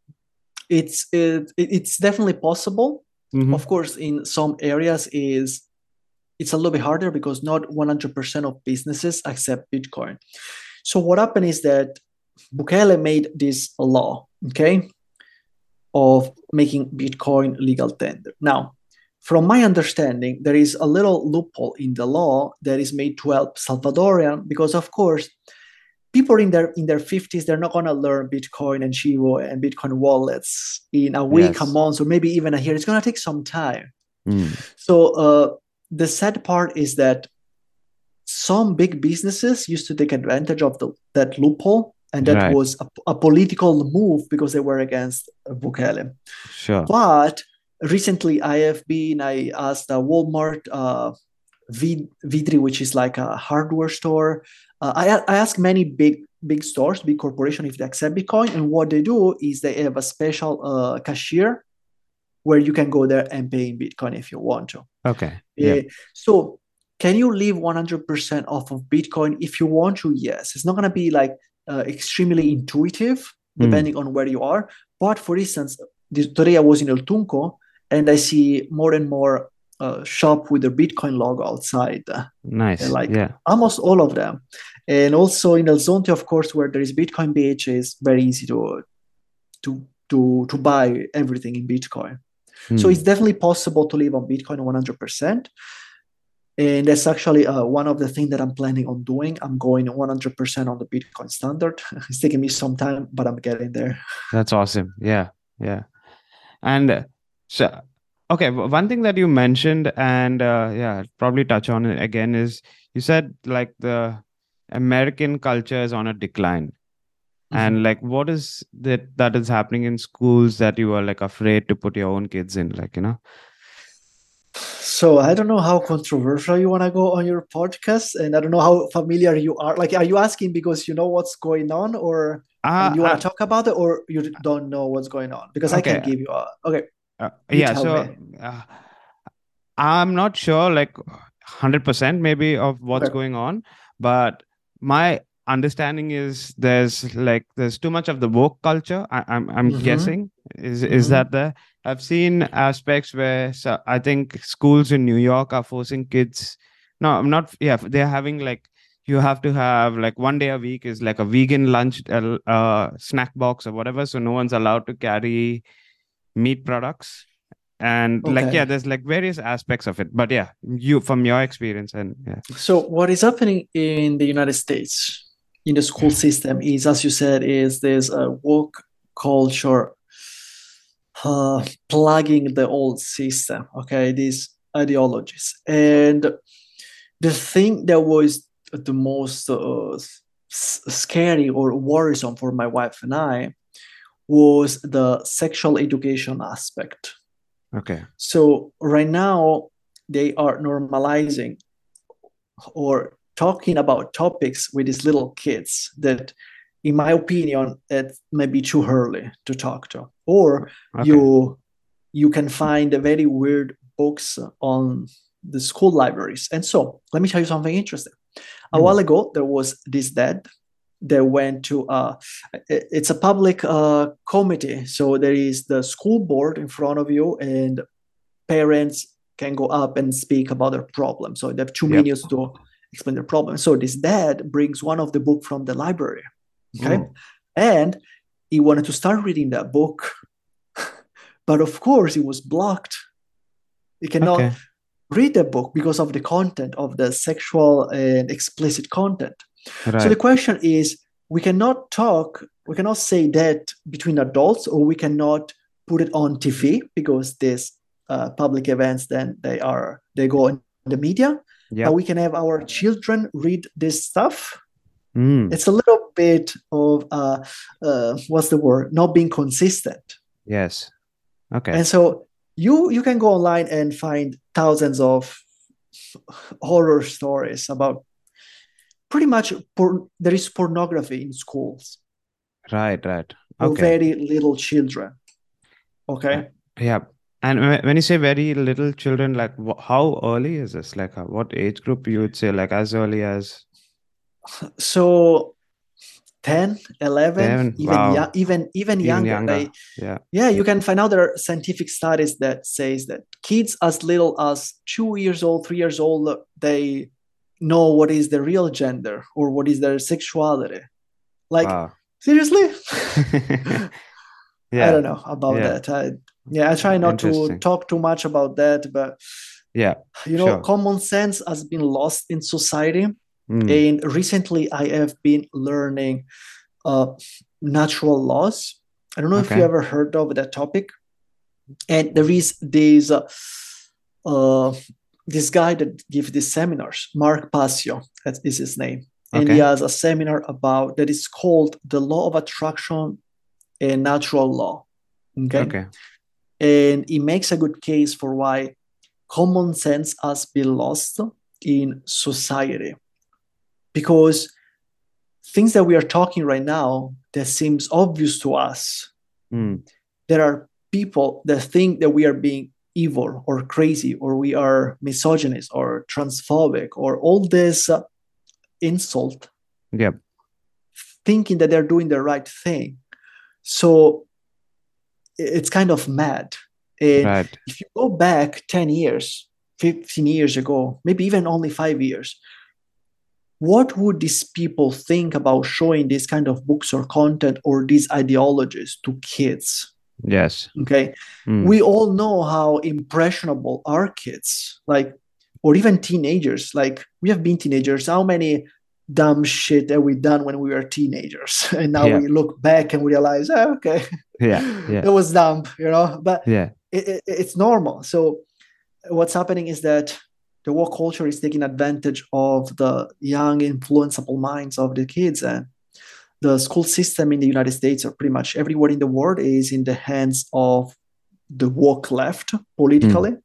it's it, it's definitely possible. Mhm. Of course, in some areas is it's a little bit harder because not 100% of businesses accept Bitcoin. So what happened is that Bukele made this law, okay, of making Bitcoin legal tender. Now, from my understanding, there is a little loophole in the law that is made to help Salvadorian because, of course, people in their in their 50s they're not going to learn bitcoin and chivo and bitcoin wallets in a week a month or maybe even a year it's going to take some time Mm. so uh, the sad part is that some big businesses used to take advantage of the, that loophole and that Right. was a, a political move because they were against Bukele. Sure. But recently, I have been, I asked a Walmart, uh, V- Vidri, which is like a hardware store. Uh, I, I asked many big big stores, big corporation, if they accept Bitcoin. And what they do is they have a special uh, cashier where you can go there and pay in Bitcoin if you want to. Okay. Yeah. Uh, so can you live 100% off of Bitcoin if you want to? Yes. It's not going to be like uh, extremely intuitive Mm. depending on where you are. But for instance, this, today I was in El Tunco and I see more and more uh, shop with the Bitcoin logo outside. Nice. like- yeah. almost all of them. And also in El Zonte, of course, where there is Bitcoin Beach, is very easy to to to to buy everything in Bitcoin. So Mm. it's definitely possible to live on Bitcoin 100%. And that's actually uh, one of the things that I'm planning on doing. I'm going 100% on the Bitcoin standard. it's taking me some time, but I'm getting there. That's awesome. Yeah, yeah. And uh, so okay one thing that you mentioned and uh, yeah probably touch on it again is you said like the american culture is on a decline and like what is that that is happening in schools that you are like afraid to put your own kids in like you know So I don't know how controversial you want to go on your podcast, and I don't know how familiar you are. Like, are you asking because you know what's going on, or uh, you want uh, to talk about it, or you don't know what's going on? Because I can Okay. give you a okay. uh, yeah so uh, i'm not sure like 100% maybe of what's Okay. going on but my understanding is there's like there's too much of the woke culture I, i'm i'm Mhm. guessing is is Mhm. that there i've seen aspects where so i think schools in new york are forcing kids no i'm not yeah they're having like you have to have like one day a week is like a vegan lunch uh, uh, snack box or whatever so no one's allowed to carry meat products. And like yeah there's like various aspects of it but yeah you from your experience and yeah. So what is happening in the United States in the school system is, as you said, is there's a woke culture uh, plugging the old system. Okay, these ideologies, and the thing that was the most uh, scary or worrisome for my wife and I was the sexual education aspect. okay So right now they are normalizing or talking about topics with these little kids that in my opinion it may be too early to talk to. Or okay. you you can find very weird books on the school libraries. And so let me tell you something interesting. A Hmm. while ago there was this dad that went to it- it's a public uh committee. So there is the school board in front of you and parents can go up and speak about their problem. So they have two Yep. minutes to explain their problem. So this dad brings one of the book from the library okay? Mm. and he wanted to start reading that book. But of course it was blocked. He cannot okay. read the book because of the content of the sexual and explicit content. Right so the question is we cannot talk we cannot say that between adults or we cannot put it on tv because these uh, public events then they are they go in the media. Yeah. But we can have our children read this stuff mm. it's a little bit of uh, uh, what's the word? Not being consistent. Yes. Okay. And so you you can go online and find thousands of horror stories about pretty much por- there is pornography in schools. Right right. Okay. very little children. Okay? Yeah. And when you say very little children like how early is this? Like uh, what age group you would say like as early as so 10 11 Seven, even wow. yo- even even even younger, younger. yeah. Yeah you can find out there are scientific studies that says that kids as little as two years old three years old they know what is the real gender or what is their sexuality. Like wow. seriously? Yeah. i don't know about Yeah. that. I, yeah i try not to talk too much about that but yeah you know Sure. common sense has been lost in society Mm. and recently i have been learning uh, natural laws. I don't know if you ever heard of that topic. And there is this uh, uh, this guy that gives these seminars mark passio that is his name. And he has a seminar about that is called the law of attraction and natural law. Okay, okay. And he makes a good case for why common sense has been lost in society because things that we are talking right now that seems obvious to us Mm. there are people that think that we are being evil or crazy or we are misogynist or transphobic or all this uh, insult yeah. thinking that they're doing the right thing. So it's kind of mad. And right if you go back 10 years 15 years ago maybe even only five years what would these people think about showing this kind of books or content or these ideologies to kids? Yes. Okay. Mm. we all know how impressionable our kids like or even teenagers. Like we have been teenagers. How many dumb shit that we done when we were teenagers? And now Yeah. we look back and we realize oh, okay. Yeah yeah. It was dumb you know? But yeah. it, it, it's normal. So what's happening is that the woke culture is taking advantage of the young, influenceable minds of the kids, and the school system in the United States or pretty much everywhere in the world is in the hands of the woke left politically. Mm.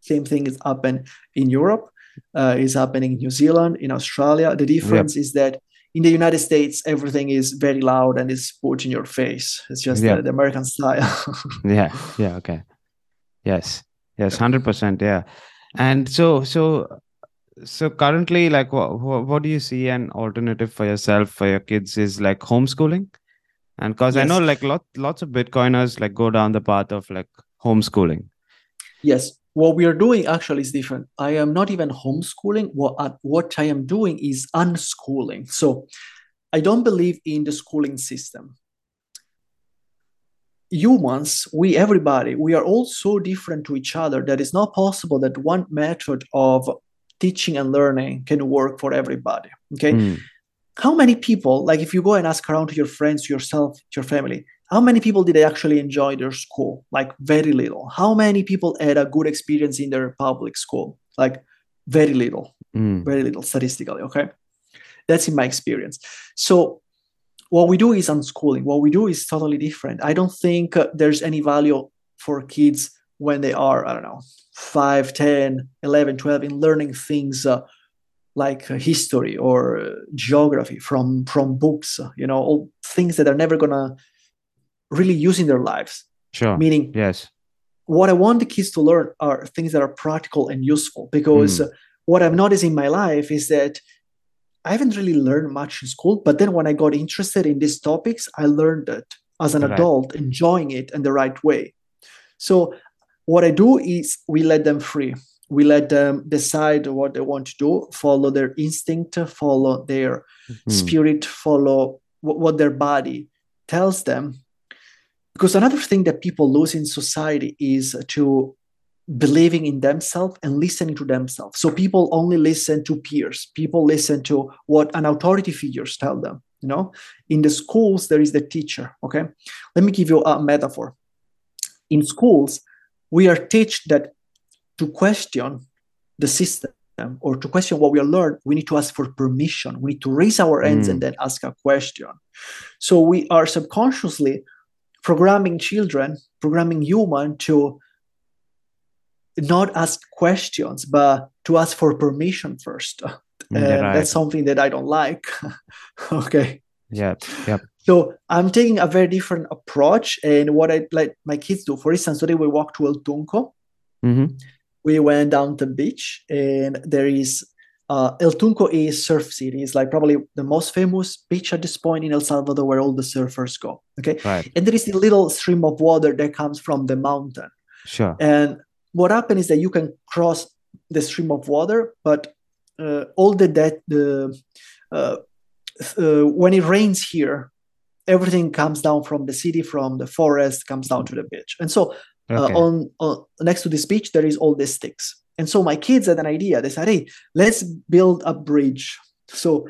Same thing is happening in Europe, uh, is happening in New Zealand, in Australia. The difference yep. is that in the United States, everything is very loud and is put in your face. It's just yep. the, the American style. yeah. Yeah. Okay. Yes. Yes. Hundred percent. Yeah. And so, so so currently like what, what do you see an alternative for yourself for your kids is like homeschooling? And because yes. i know like lot, lots of bitcoiners like go down the path of like homeschooling. Yes. What we are doing actually is different. I am not even homeschooling. What uh, what i am doing is unschooling. So i don't believe in the schooling system humans we everybody we are all so different to each other that it's not possible that one method of teaching and learning can work for everybody okay? Mm. how many people like if you go and ask around to your friends yourself your family how many people did they actually enjoy their school? Like very little. How many people had a good experience in their public school? Like very little. Mm. very little statistically okay? That's in my experience. So what we do is unschooling. What we do is totally different. I don't think uh, there's any value for kids when they are i don't know 5 10 11 12 in learning things uh, like uh, history or uh, geography from from books you know all things that are never gonna really use in their lives. Sure. Meaning yes. what i want the kids to learn are things that are practical and useful because mm. what i've noticed in my life is that i haven't really learned much in school but then when i got interested in these topics i learned it as an right. adult enjoying it in the right way so what I do is we let them free. We let them decide what they want to do, follow their instinct, follow their mm-hmm. spirit, follow w- what their body tells them. Because another thing that people lose in society is to believing in themselves and listening to themselves. So people only listen to peers. People listen to what an authority figures tell them. You know, in the schools there is the teacher. Okay, let me give you a metaphor. In schools, we are taught that to question the system or to question what we are learned, we need to ask for permission. We need to raise our hands mm. and then ask a question. So we are subconsciously programming children, programming human to not ask questions, but to ask for permission first. And right. that's something that I don't like. okay. Yeah. Yep. So I'm taking a very different approach. And what I let my kids do, for instance, today we walked to El Tunco. Mm-hmm. We went down the beach, and there is uh, El Tunco is surf city. It's like probably the most famous beach at this point in El Salvador where all the surfers go. Okay. Right. And there is a little stream of water that comes from the mountain. Sure. And what happened is that you can cross the stream of water, but uh, all the that the uh, uh, when it rains here, everything comes down from the city, from the forest, comes down to the beach. And so uh, okay. uh, on, on next to this beach, there is all these sticks. And so my kids had an idea. They said, "Hey, let's build a bridge." So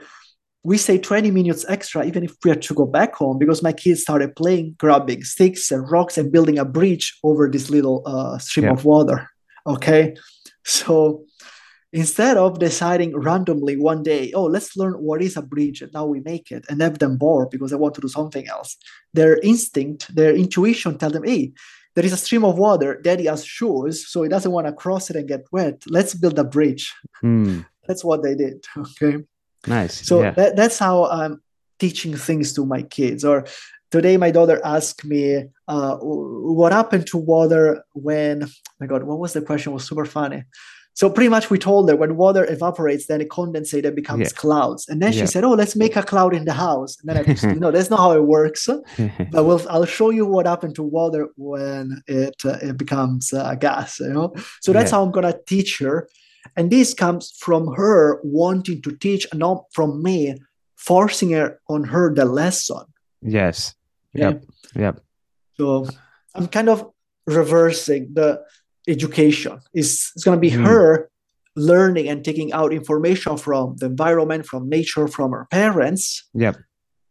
we say 20 minutes extra, even if we had to go back home, because my kids started playing, grabbing sticks and rocks and building a bridge over this little uh, stream yeah. of water. Okay, so instead of deciding randomly one day, oh, let's learn what is a bridge and now we make it and have them bored because they want to do something else. Their instinct, their intuition tell them, hey, there is a stream of water. Daddy has shoes, so he doesn't want to cross it and get wet. Let's build a bridge. Hmm. That's what they did. Okay. Nice. So yeah. that, that's how I'm teaching things to my kids. Or today, my daughter asked me, uh, "What happened to water when?" Oh my God, what was the question? It was super funny. So pretty much we told her when water evaporates, then it condensates and becomes yeah. clouds. And then yeah. she said, "Oh, let's make a cloud in the house." And then I said, "No, that's not how it works." but we'll, I'll show you what happened to water when it uh, it becomes uh, a gas. You know, so that's yeah. how I'm gonna teach her. And this comes from her wanting to teach, not from me forcing her on her the lesson. Yes. Yep. Yep. So I'm kind of reversing the education. It's, it's going to be mm. her learning and taking out information from the environment, from nature, from her parents. Yep.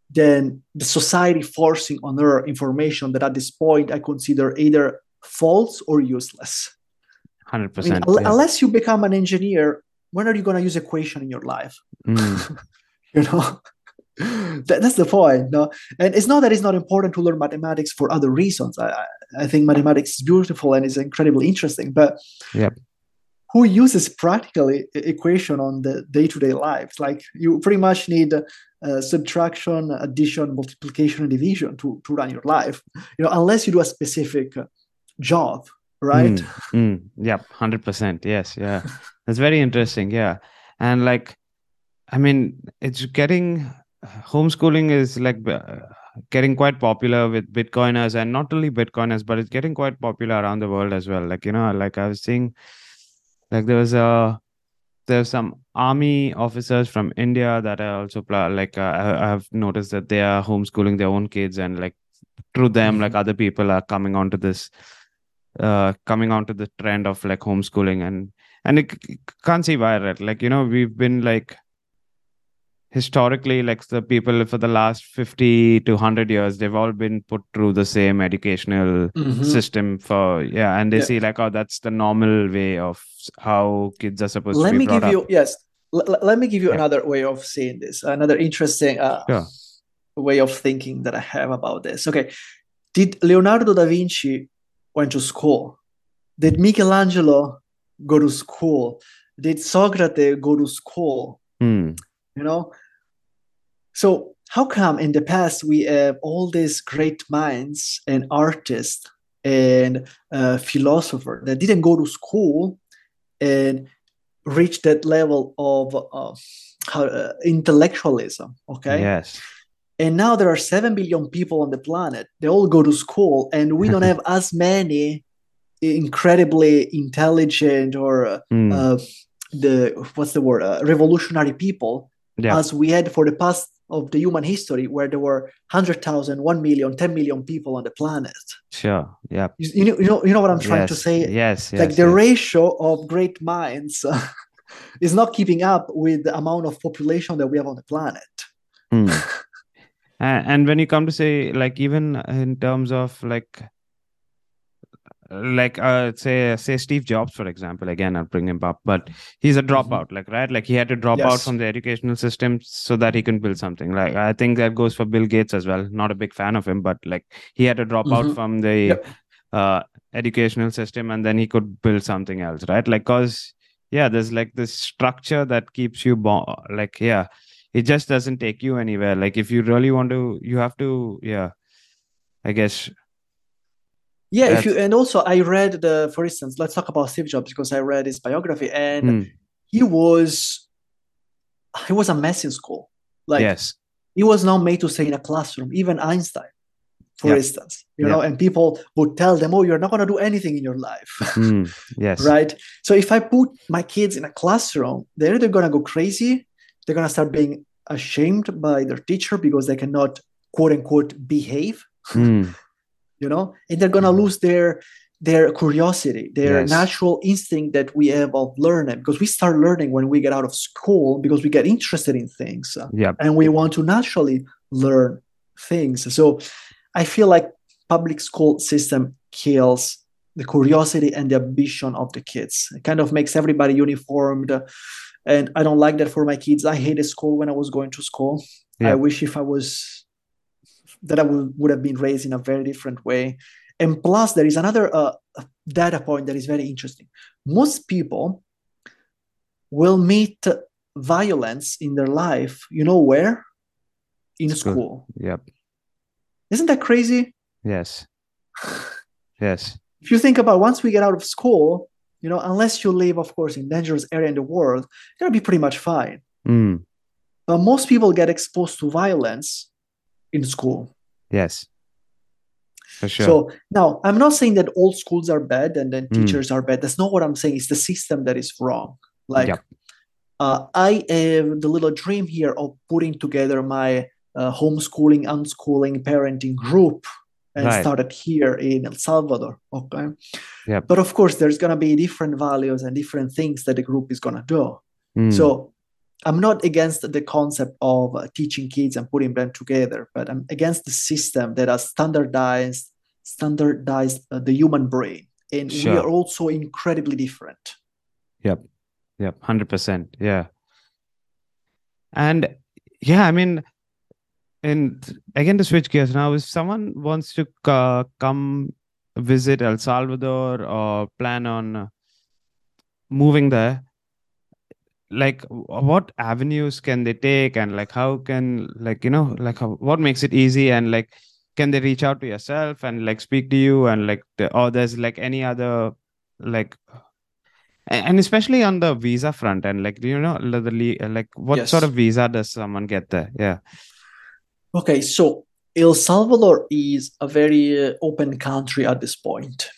Then the society forcing on her information that at this point I consider either false or useless. Hundred I mean, percent. un- unless you become an engineer, when are you going to use equation in your life? Mm, you know? That, that's the point no? And it's not that it's not important to learn mathematics for other reasons. I i, think mathematics is beautiful and is incredibly interesting but Yep. who uses practically equation on the day-to-day lives like you pretty much need uh, subtraction addition multiplication and division to, to run your life. You know unless you do a specific uh, job right Mm, mm, yep, hundred percent. Yes, yeah. That's very interesting. Yeah, and like, I mean, it's getting homeschooling is like uh, getting quite popular with Bitcoiners, and not only Bitcoiners, but it's getting quite popular around the world as well. Like you know, like I was seeing, like there was a there's some army officers from India that are also like uh, I, I have noticed that they are homeschooling their own kids, and like through them, like other people are coming onto this uh coming onto the trend of like homeschooling and and it, c- can't see why right like you know we've been like historically like the people for the last 50 to 100 years they've all been put through the same educational Mhm. system for yeah and they Yeah. see like oh that's the normal way of how kids are supposed let to be let me give you yes l- let me give you Yeah. another way of seeing this another interesting uh, Sure. way of thinking that i have about this okay did leonardo da vinci went to school. Did michelangelo go to school? Did socrates go to school? Hmm. you know? So how come in the past we have all these great minds and artists and uh, philosophers that didn't go to school and reach that level of uh, uh, intellectualism okay? Yes and now there are 7 billion people on the planet. They all go to school and we don't have as many incredibly intelligent or uh, Hmm. uh, the what's the word uh, revolutionary people yeah. as we had for the past of the human history where there were 100,000 1 million 10 million people on the planet. Sure. Yeah you, you, know, you know you know what i'm trying to say? Yes like yes, the yes. ratio of great minds is not keeping up with the amount of population that we have on the planet. Hmm. And when you come to say like even in terms of like like uh say say steve jobs for example again i'll bring him up but he's a dropout like right like he had to drop out Mm-hmm. From the educational system so that he can build something like i think that goes for bill gates as well not a big fan of him but like he had to drop out Mhm. from the Yep. uh educational system and then he could build something else right like cause yeah there's like this structure that keeps you bo- like yeah it just doesn't take you anywhere. Like if you really want to you have to yeah i guess. Yeah if you and also i read the for instance let's talk about steve jobs because i read his biography and Hmm. he was he was a mess in school. Like yes. he was not made to stay in a classroom even einstein for Yeah. instance you know and people would tell them oh you're not going to do anything in your life. Hmm. yes. Right? So if i put my kids in a classroom they're either going to go crazy. They're going to start being ashamed by their teacher because they cannot quote unquote behave Hmm. you know and they're going to lose their their curiosity their Yes. natural instinct that we have of learning because we start learning when we get out of school because we get interested in things Yep. and we want to naturally learn things so i feel like public school system kills the curiosity and the ambition of the kids it kind of makes everybody uniformed and i don't like that for my kids i hated school when i was going to school i wish if i was that i would, would have been raised in a very different way and plus there is another uh, data point that is very interesting most people will meet violence in their life you know where in School. school Yep. isn't that crazy Yes. Yes. if you think about once we get out of school you know unless you live of course in dangerous area in the world you're gonna be pretty much fine Mm. but most people get exposed to violence in school Yes. For sure. so now i'm not saying that all schools are bad and then Mm. teachers are bad that's not what i'm saying it's the system that is wrong like Yep. uh, i have the little dream here of putting together my uh, homeschooling unschooling parenting group and Right. started here in el salvador okay Yep. but of course there's going to be different values and different things that the group is going to do Mm. so I'm not against the concept of uh, teaching kids and putting them together, but I'm against the system that has standardized standardized uh, the human brain, and we are also incredibly different. Yep. Yep. 100%. Yeah. And yeah, I mean, and again, to switch gears now, if someone wants to uh, come visit El Salvador or plan on moving there, like what avenues can they take? And like how can like you know like how, what makes it easy? And like can they reach out to yourself and like speak to you? And like the, or there's like any other like and especially on the visa front and like do you know the, like what sort of visa does someone get there? Yeah Okay, so El Salvador is a very uh, open country at this point.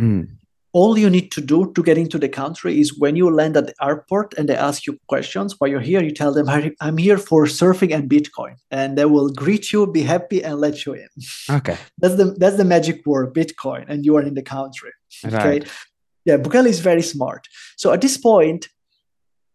Mm, All you need to do to get into the country is when you land at the airport and they ask you questions while you're here, you tell them, "I- I'm here for surfing and Bitcoin. And they will greet you, be happy, and let you in. okay That's the that's the magic word, Bitcoin, and you are in the country. Okay. right Yeah, Bukele is very smart. So at this point,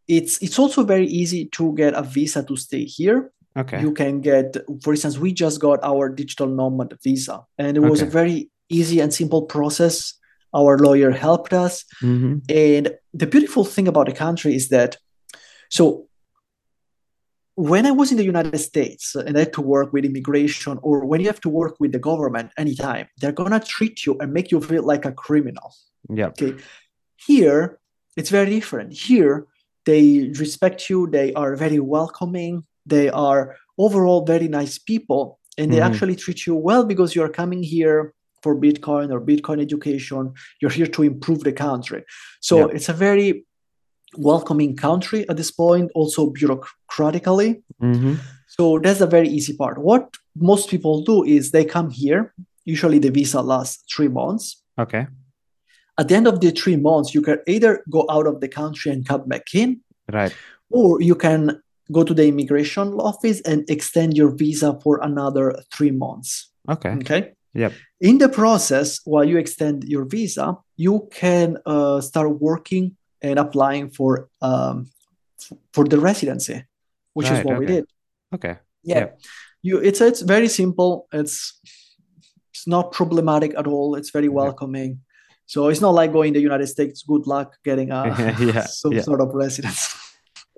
it's it's also very easy to get a visa to stay here. Okay You can get, for instance, we just got our digital nomad visa, and it was a very easy and simple process. Our lawyer helped us. hmm And the beautiful thing about the country is that, so when I was in the United States and I had to work with immigration, or when you have to work with the government anytime, they're gonna treat you and make you feel like a criminal. Yeah. Okay. Here, it's very different. Here, they respect you, they are very welcoming, they are overall very nice people, and they Mhm. actually treat you well because you're coming here for Bitcoin or Bitcoin education. You're here to improve the country. So Yeah. it's a very welcoming country at this point, also bureaucratically. hmm So that's a very easy part. What most people do is they come here. Usually the visa lasts three months okay at the end of the three months, you can either go out of the country and come back in, right or you can go to the immigration office and extend your visa for another three months. okay Okay. Yep. In the process, while you extend your visa, you can uh, start working and applying for um, f- for the residency, which is Right, what we did. okay Yeah. Yep. You it's it's very simple. It's it's not problematic at all. It's very Yep. welcoming. So it's not like going to the United States. Good luck getting a Yeah, some yeah. sort of residence.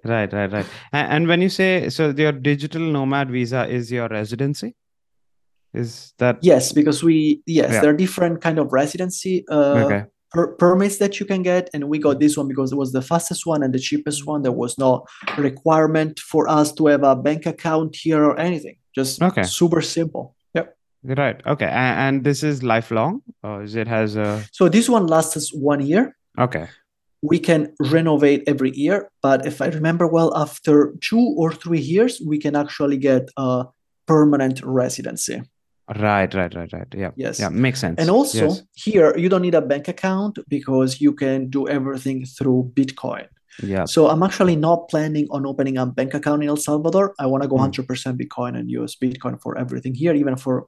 Right right right and, when you say so your digital nomad visa is your residency is that Yes, because we yes, Yeah. there are different kind of residency uh, okay per- permits that you can get, and we got this one because it was the fastest one and the cheapest one. There was no requirement for us to have a bank account here or anything. Just Okay. super simple. Yep. right okay and, and this is lifelong or is it has a So this one lasts one year. okay we can renovate every year but if i remember well after two or three years we can actually get a permanent residency right right right right yeah Yes. yeah makes sense and also yes. here you don't need a bank account because you can do everything through bitcoin yeah so i'm actually not planning on opening a bank account in el salvador i want to go Hmm. 100% bitcoin and use bitcoin for everything here even for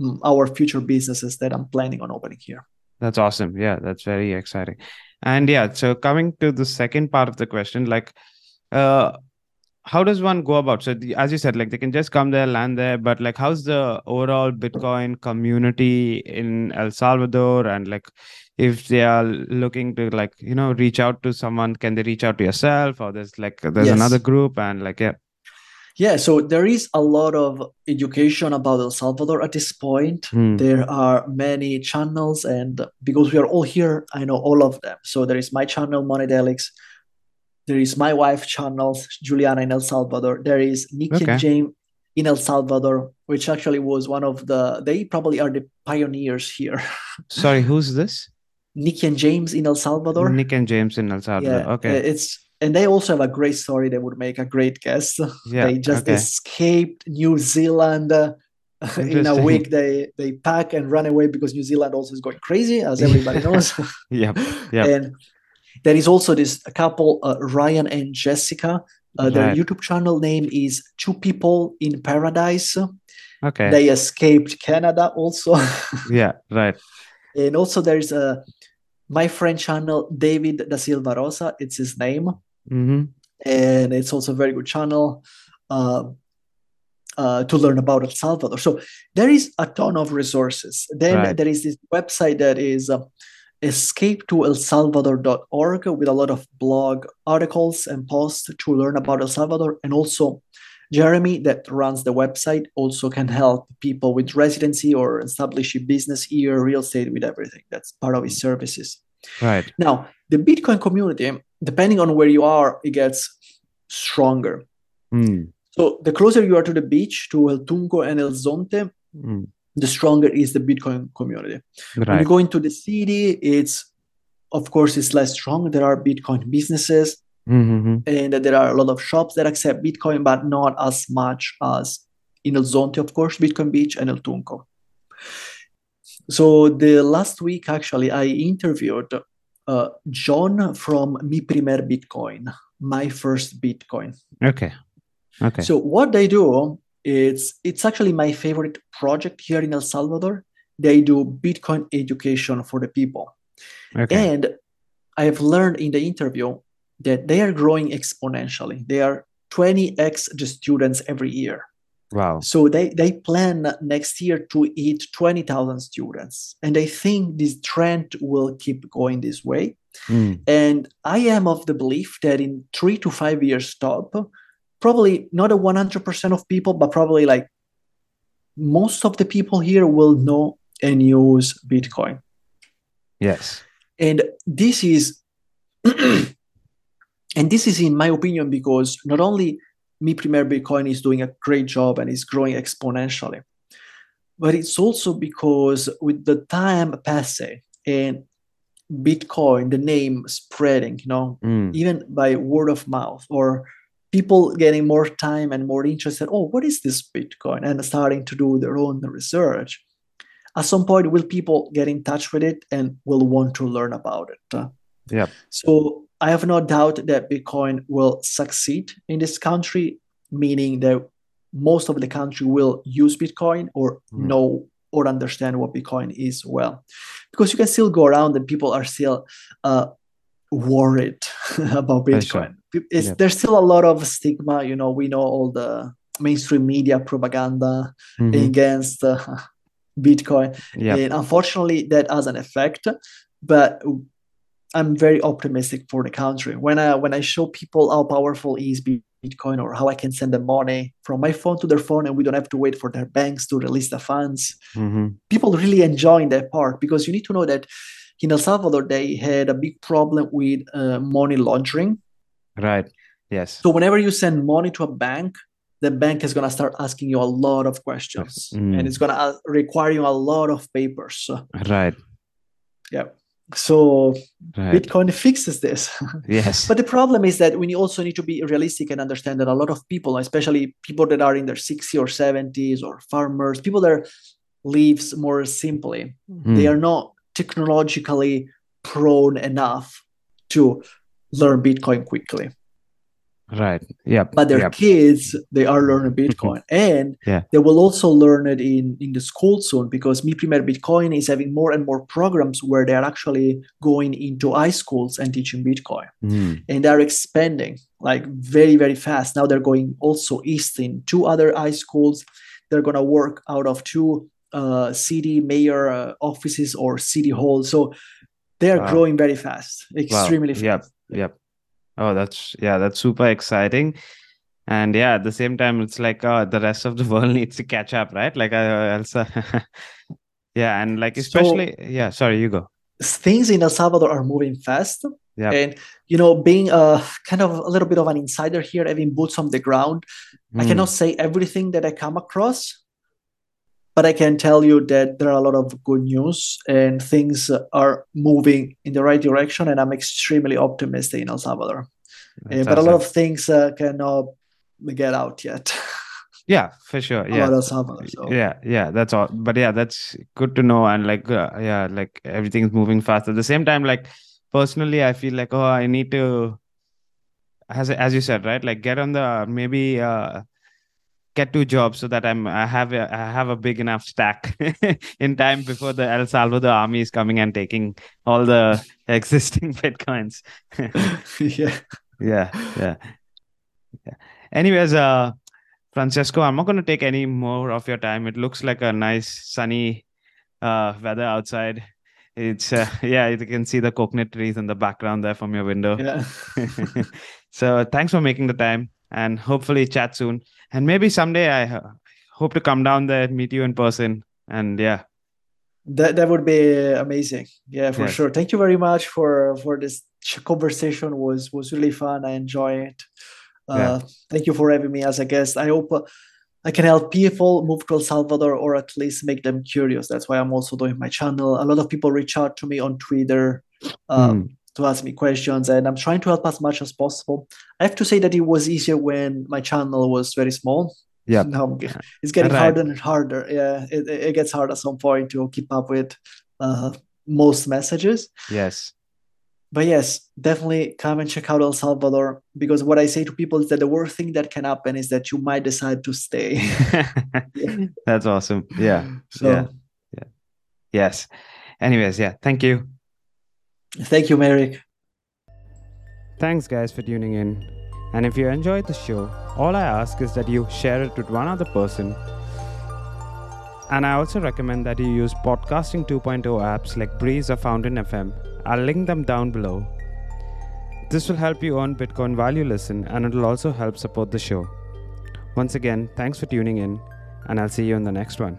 mm, our future businesses that i'm planning on opening here That's awesome. Yeah, that's very exciting. And yeah, so coming to the second part of the question, like, uh, how does one go about? So, the, as you said, like they can just come there, land there, but like, how's the overall Bitcoin community in El Salvador? And like, if they are looking to like, you know, reach out to someone, can they reach out to yourself, or there's like there's Yes. another group, and like, yeah, Yeah, so there is a lot of education about El Salvador at this point. Hmm. There are many channels, and because we are all here, I know all of them. So there is my channel, Moneydelics. There is my wife channel, Juliana in El Salvador. There is Nick Okay. and James in El Salvador, which actually was one of the, they probably are the pioneers here. sorry, who's this? Nick and James in El Salvador. Nick and James in El Salvador. Yeah, okay, it's and they also have a great story They would make a great guest. Yeah, they just okay. escaped New Zealand. uh, in a week, they they pack and run away because New Zealand also is going crazy, as everybody knows. yeah, yeah. And there is also this couple, uh, Ryan and Jessica. Uh, their Right. YouTube channel name is Two People in Paradise. okay, They escaped Canada also. yeah, right. and also there's a my friend channel, David da Silva Rosa. It's his name. Mm-hmm. and it's also a very good channel. Uh, uh, to learn about El Salvador. So there is a ton of resources. Then Right. there is this website that is uh, escape to elsalvador.org with a lot of blog articles and posts to learn about El Salvador. And also, Jeremy, that runs the website, also can help people with residency or establish a business here, real estate, with everything. That's part of his services. Right. Now, the Bitcoin community, depending on where you are, it gets stronger. Mm. So the closer you are to the beach, to El Tunco and El Zonte, Mm. the stronger is the Bitcoin community. When you go into the city, it's of course it's less strong. There are Bitcoin businesses Mm-hmm. and there are a lot of shops that accept Bitcoin, but not as much as in El Zonte, of course, Bitcoin Beach and El Tunco. So the last week, actually, I interviewed uh, John from Mi Primer Bitcoin, my first Bitcoin. Okay. Okay. So what they do is it's actually my favorite project here in El Salvador. They do Bitcoin education for the people. okay. And I have learned in the interview that they are growing exponentially. They are 20x the students every year. Wow. So they, they plan next year to hit 20,000 students. And I think this trend will keep going this way. Mm. And I am of the belief that in three to five years top, probably not a 100% of people, but probably like most of the people here will know and use Bitcoin. Yes. And this is, and this is in my opinion, because not only Mi Primer Bitcoin is doing a great job and is growing exponentially, but it's also because with the time passing and Bitcoin, the name spreading, you know, Mm. even by word of mouth or people getting more time and more interested oh what is this bitcoin and starting to do their own research at some point will people get in touch with it and will want to learn about it Yeah. So i have no doubt that bitcoin will succeed in this country meaning that most of the country will use bitcoin or Hmm. know or understand what bitcoin is well because you can still go around and people are still uh, worried about. Bitcoin. It's, Yep. There's still a lot of stigma. You know, we know all the mainstream media propaganda Mhm. against uh, Bitcoin, Yep. and unfortunately, that has an effect. But I'm very optimistic for the country. When I when I show people how powerful is Bitcoin or how I can send them money from my phone to their phone, and we don't have to wait for their banks to release the funds Mhm. people really enjoying that part because you need to know that in El Salvador they had a big problem with uh, money laundering. Right. Yes. So whenever you send money to a bank, the bank is gonna start asking you a lot of questions, Mm. and it's gonna uh, require you a lot of papers. Right. yeah. So Right. Bitcoin fixes this. Yes. But the problem is that we also need to be realistic and understand that a lot of people, especially people that are in their 60s or 70s or farmers, people that lives more simply, they Mm. are not technologically prone enough to learn Bitcoin quickly. Right. yeah But their Yep. kids, they are learning Bitcoin. And Yeah. they will also learn it in, in the school soon because Mi Primer Bitcoin is having more and more programs where they are actually going into high schools and teaching Bitcoin. Mm. And they're expanding like very, very fast. Now they're going also east in two other high schools. They're going to work out of two uh, city mayor uh, offices or city halls. So they are Wow. growing very fast, Wow. extremely Yep. fast. Yep. Oh, that's yeah, that's super exciting. And yeah, at the same time, it's like uh, the rest of the world needs to catch up, right? Like uh, also, yeah, and like So- especially, yeah. Sorry, you go. Things in El Salvador are moving fast. Yeah. And, you know, being a kind of a little bit of an insider here, having boots on the ground, I Mm. cannot say everything that I come across, but I can tell you that there are a lot of good news and things are moving in the right direction. And I'm extremely optimistic in El Salvador. Uh, but a lot of things uh, cannot get out yet yeah, for sure. Yeah. Salvador. So. yeah yeah that's all but yeah that's good to know and like uh, yeah like everything's moving fast at the same time like personally i feel like oh i need to as as you said right like get on the maybe uh get two jobs so that i'm i have a, i have a big enough stack in time before the el salvador army is coming and taking all the existing bitcoins yeah. yeah yeah yeah anyways uh Francesco, I'm not going to take any more of your time. It looks like a nice sunny uh, weather outside. It's uh, yeah, you can see the coconut trees in the background there from your window. Yeah. so thanks for making the time, and hopefully chat soon. And maybe someday I hope to come down there, meet you in person, and yeah, That that would be amazing. Yeah, for Yes. sure. Thank you very much for for this conversation. was was really fun. I enjoy it. Uh, Yeah. Thank you for having me as a guest. I hope uh, I can help people move to El Salvador or at least make them curious. That's why I'm also doing my channel. A lot of people reach out to me on Twitter um, Hmm. To ask me questions, and I'm trying to help as much as possible. I have to say that it was easier when my channel was very small. Yeah. Now it's getting Right. harder and harder. Yeah, it, it gets hard at some point to keep up with uh, most messages. yes, But yes, definitely come and check out El Salvador because what I say to people is that the worst thing that can happen is that you might decide to stay. that's awesome. Yeah, So Yeah. yes. Anyways, yeah, thank you. Thank you, Merrick. Thanks, guys, for tuning in. And if you enjoyed the show, all I ask is that you share it with one other person. And I also recommend that you use Podcasting 2.0 apps like Breez or Fountain FM. I'll link them down below. This will help you earn Bitcoin while you listen, and it'll also help support the show. Once again, thanks for tuning in, and I'll see you in the next one.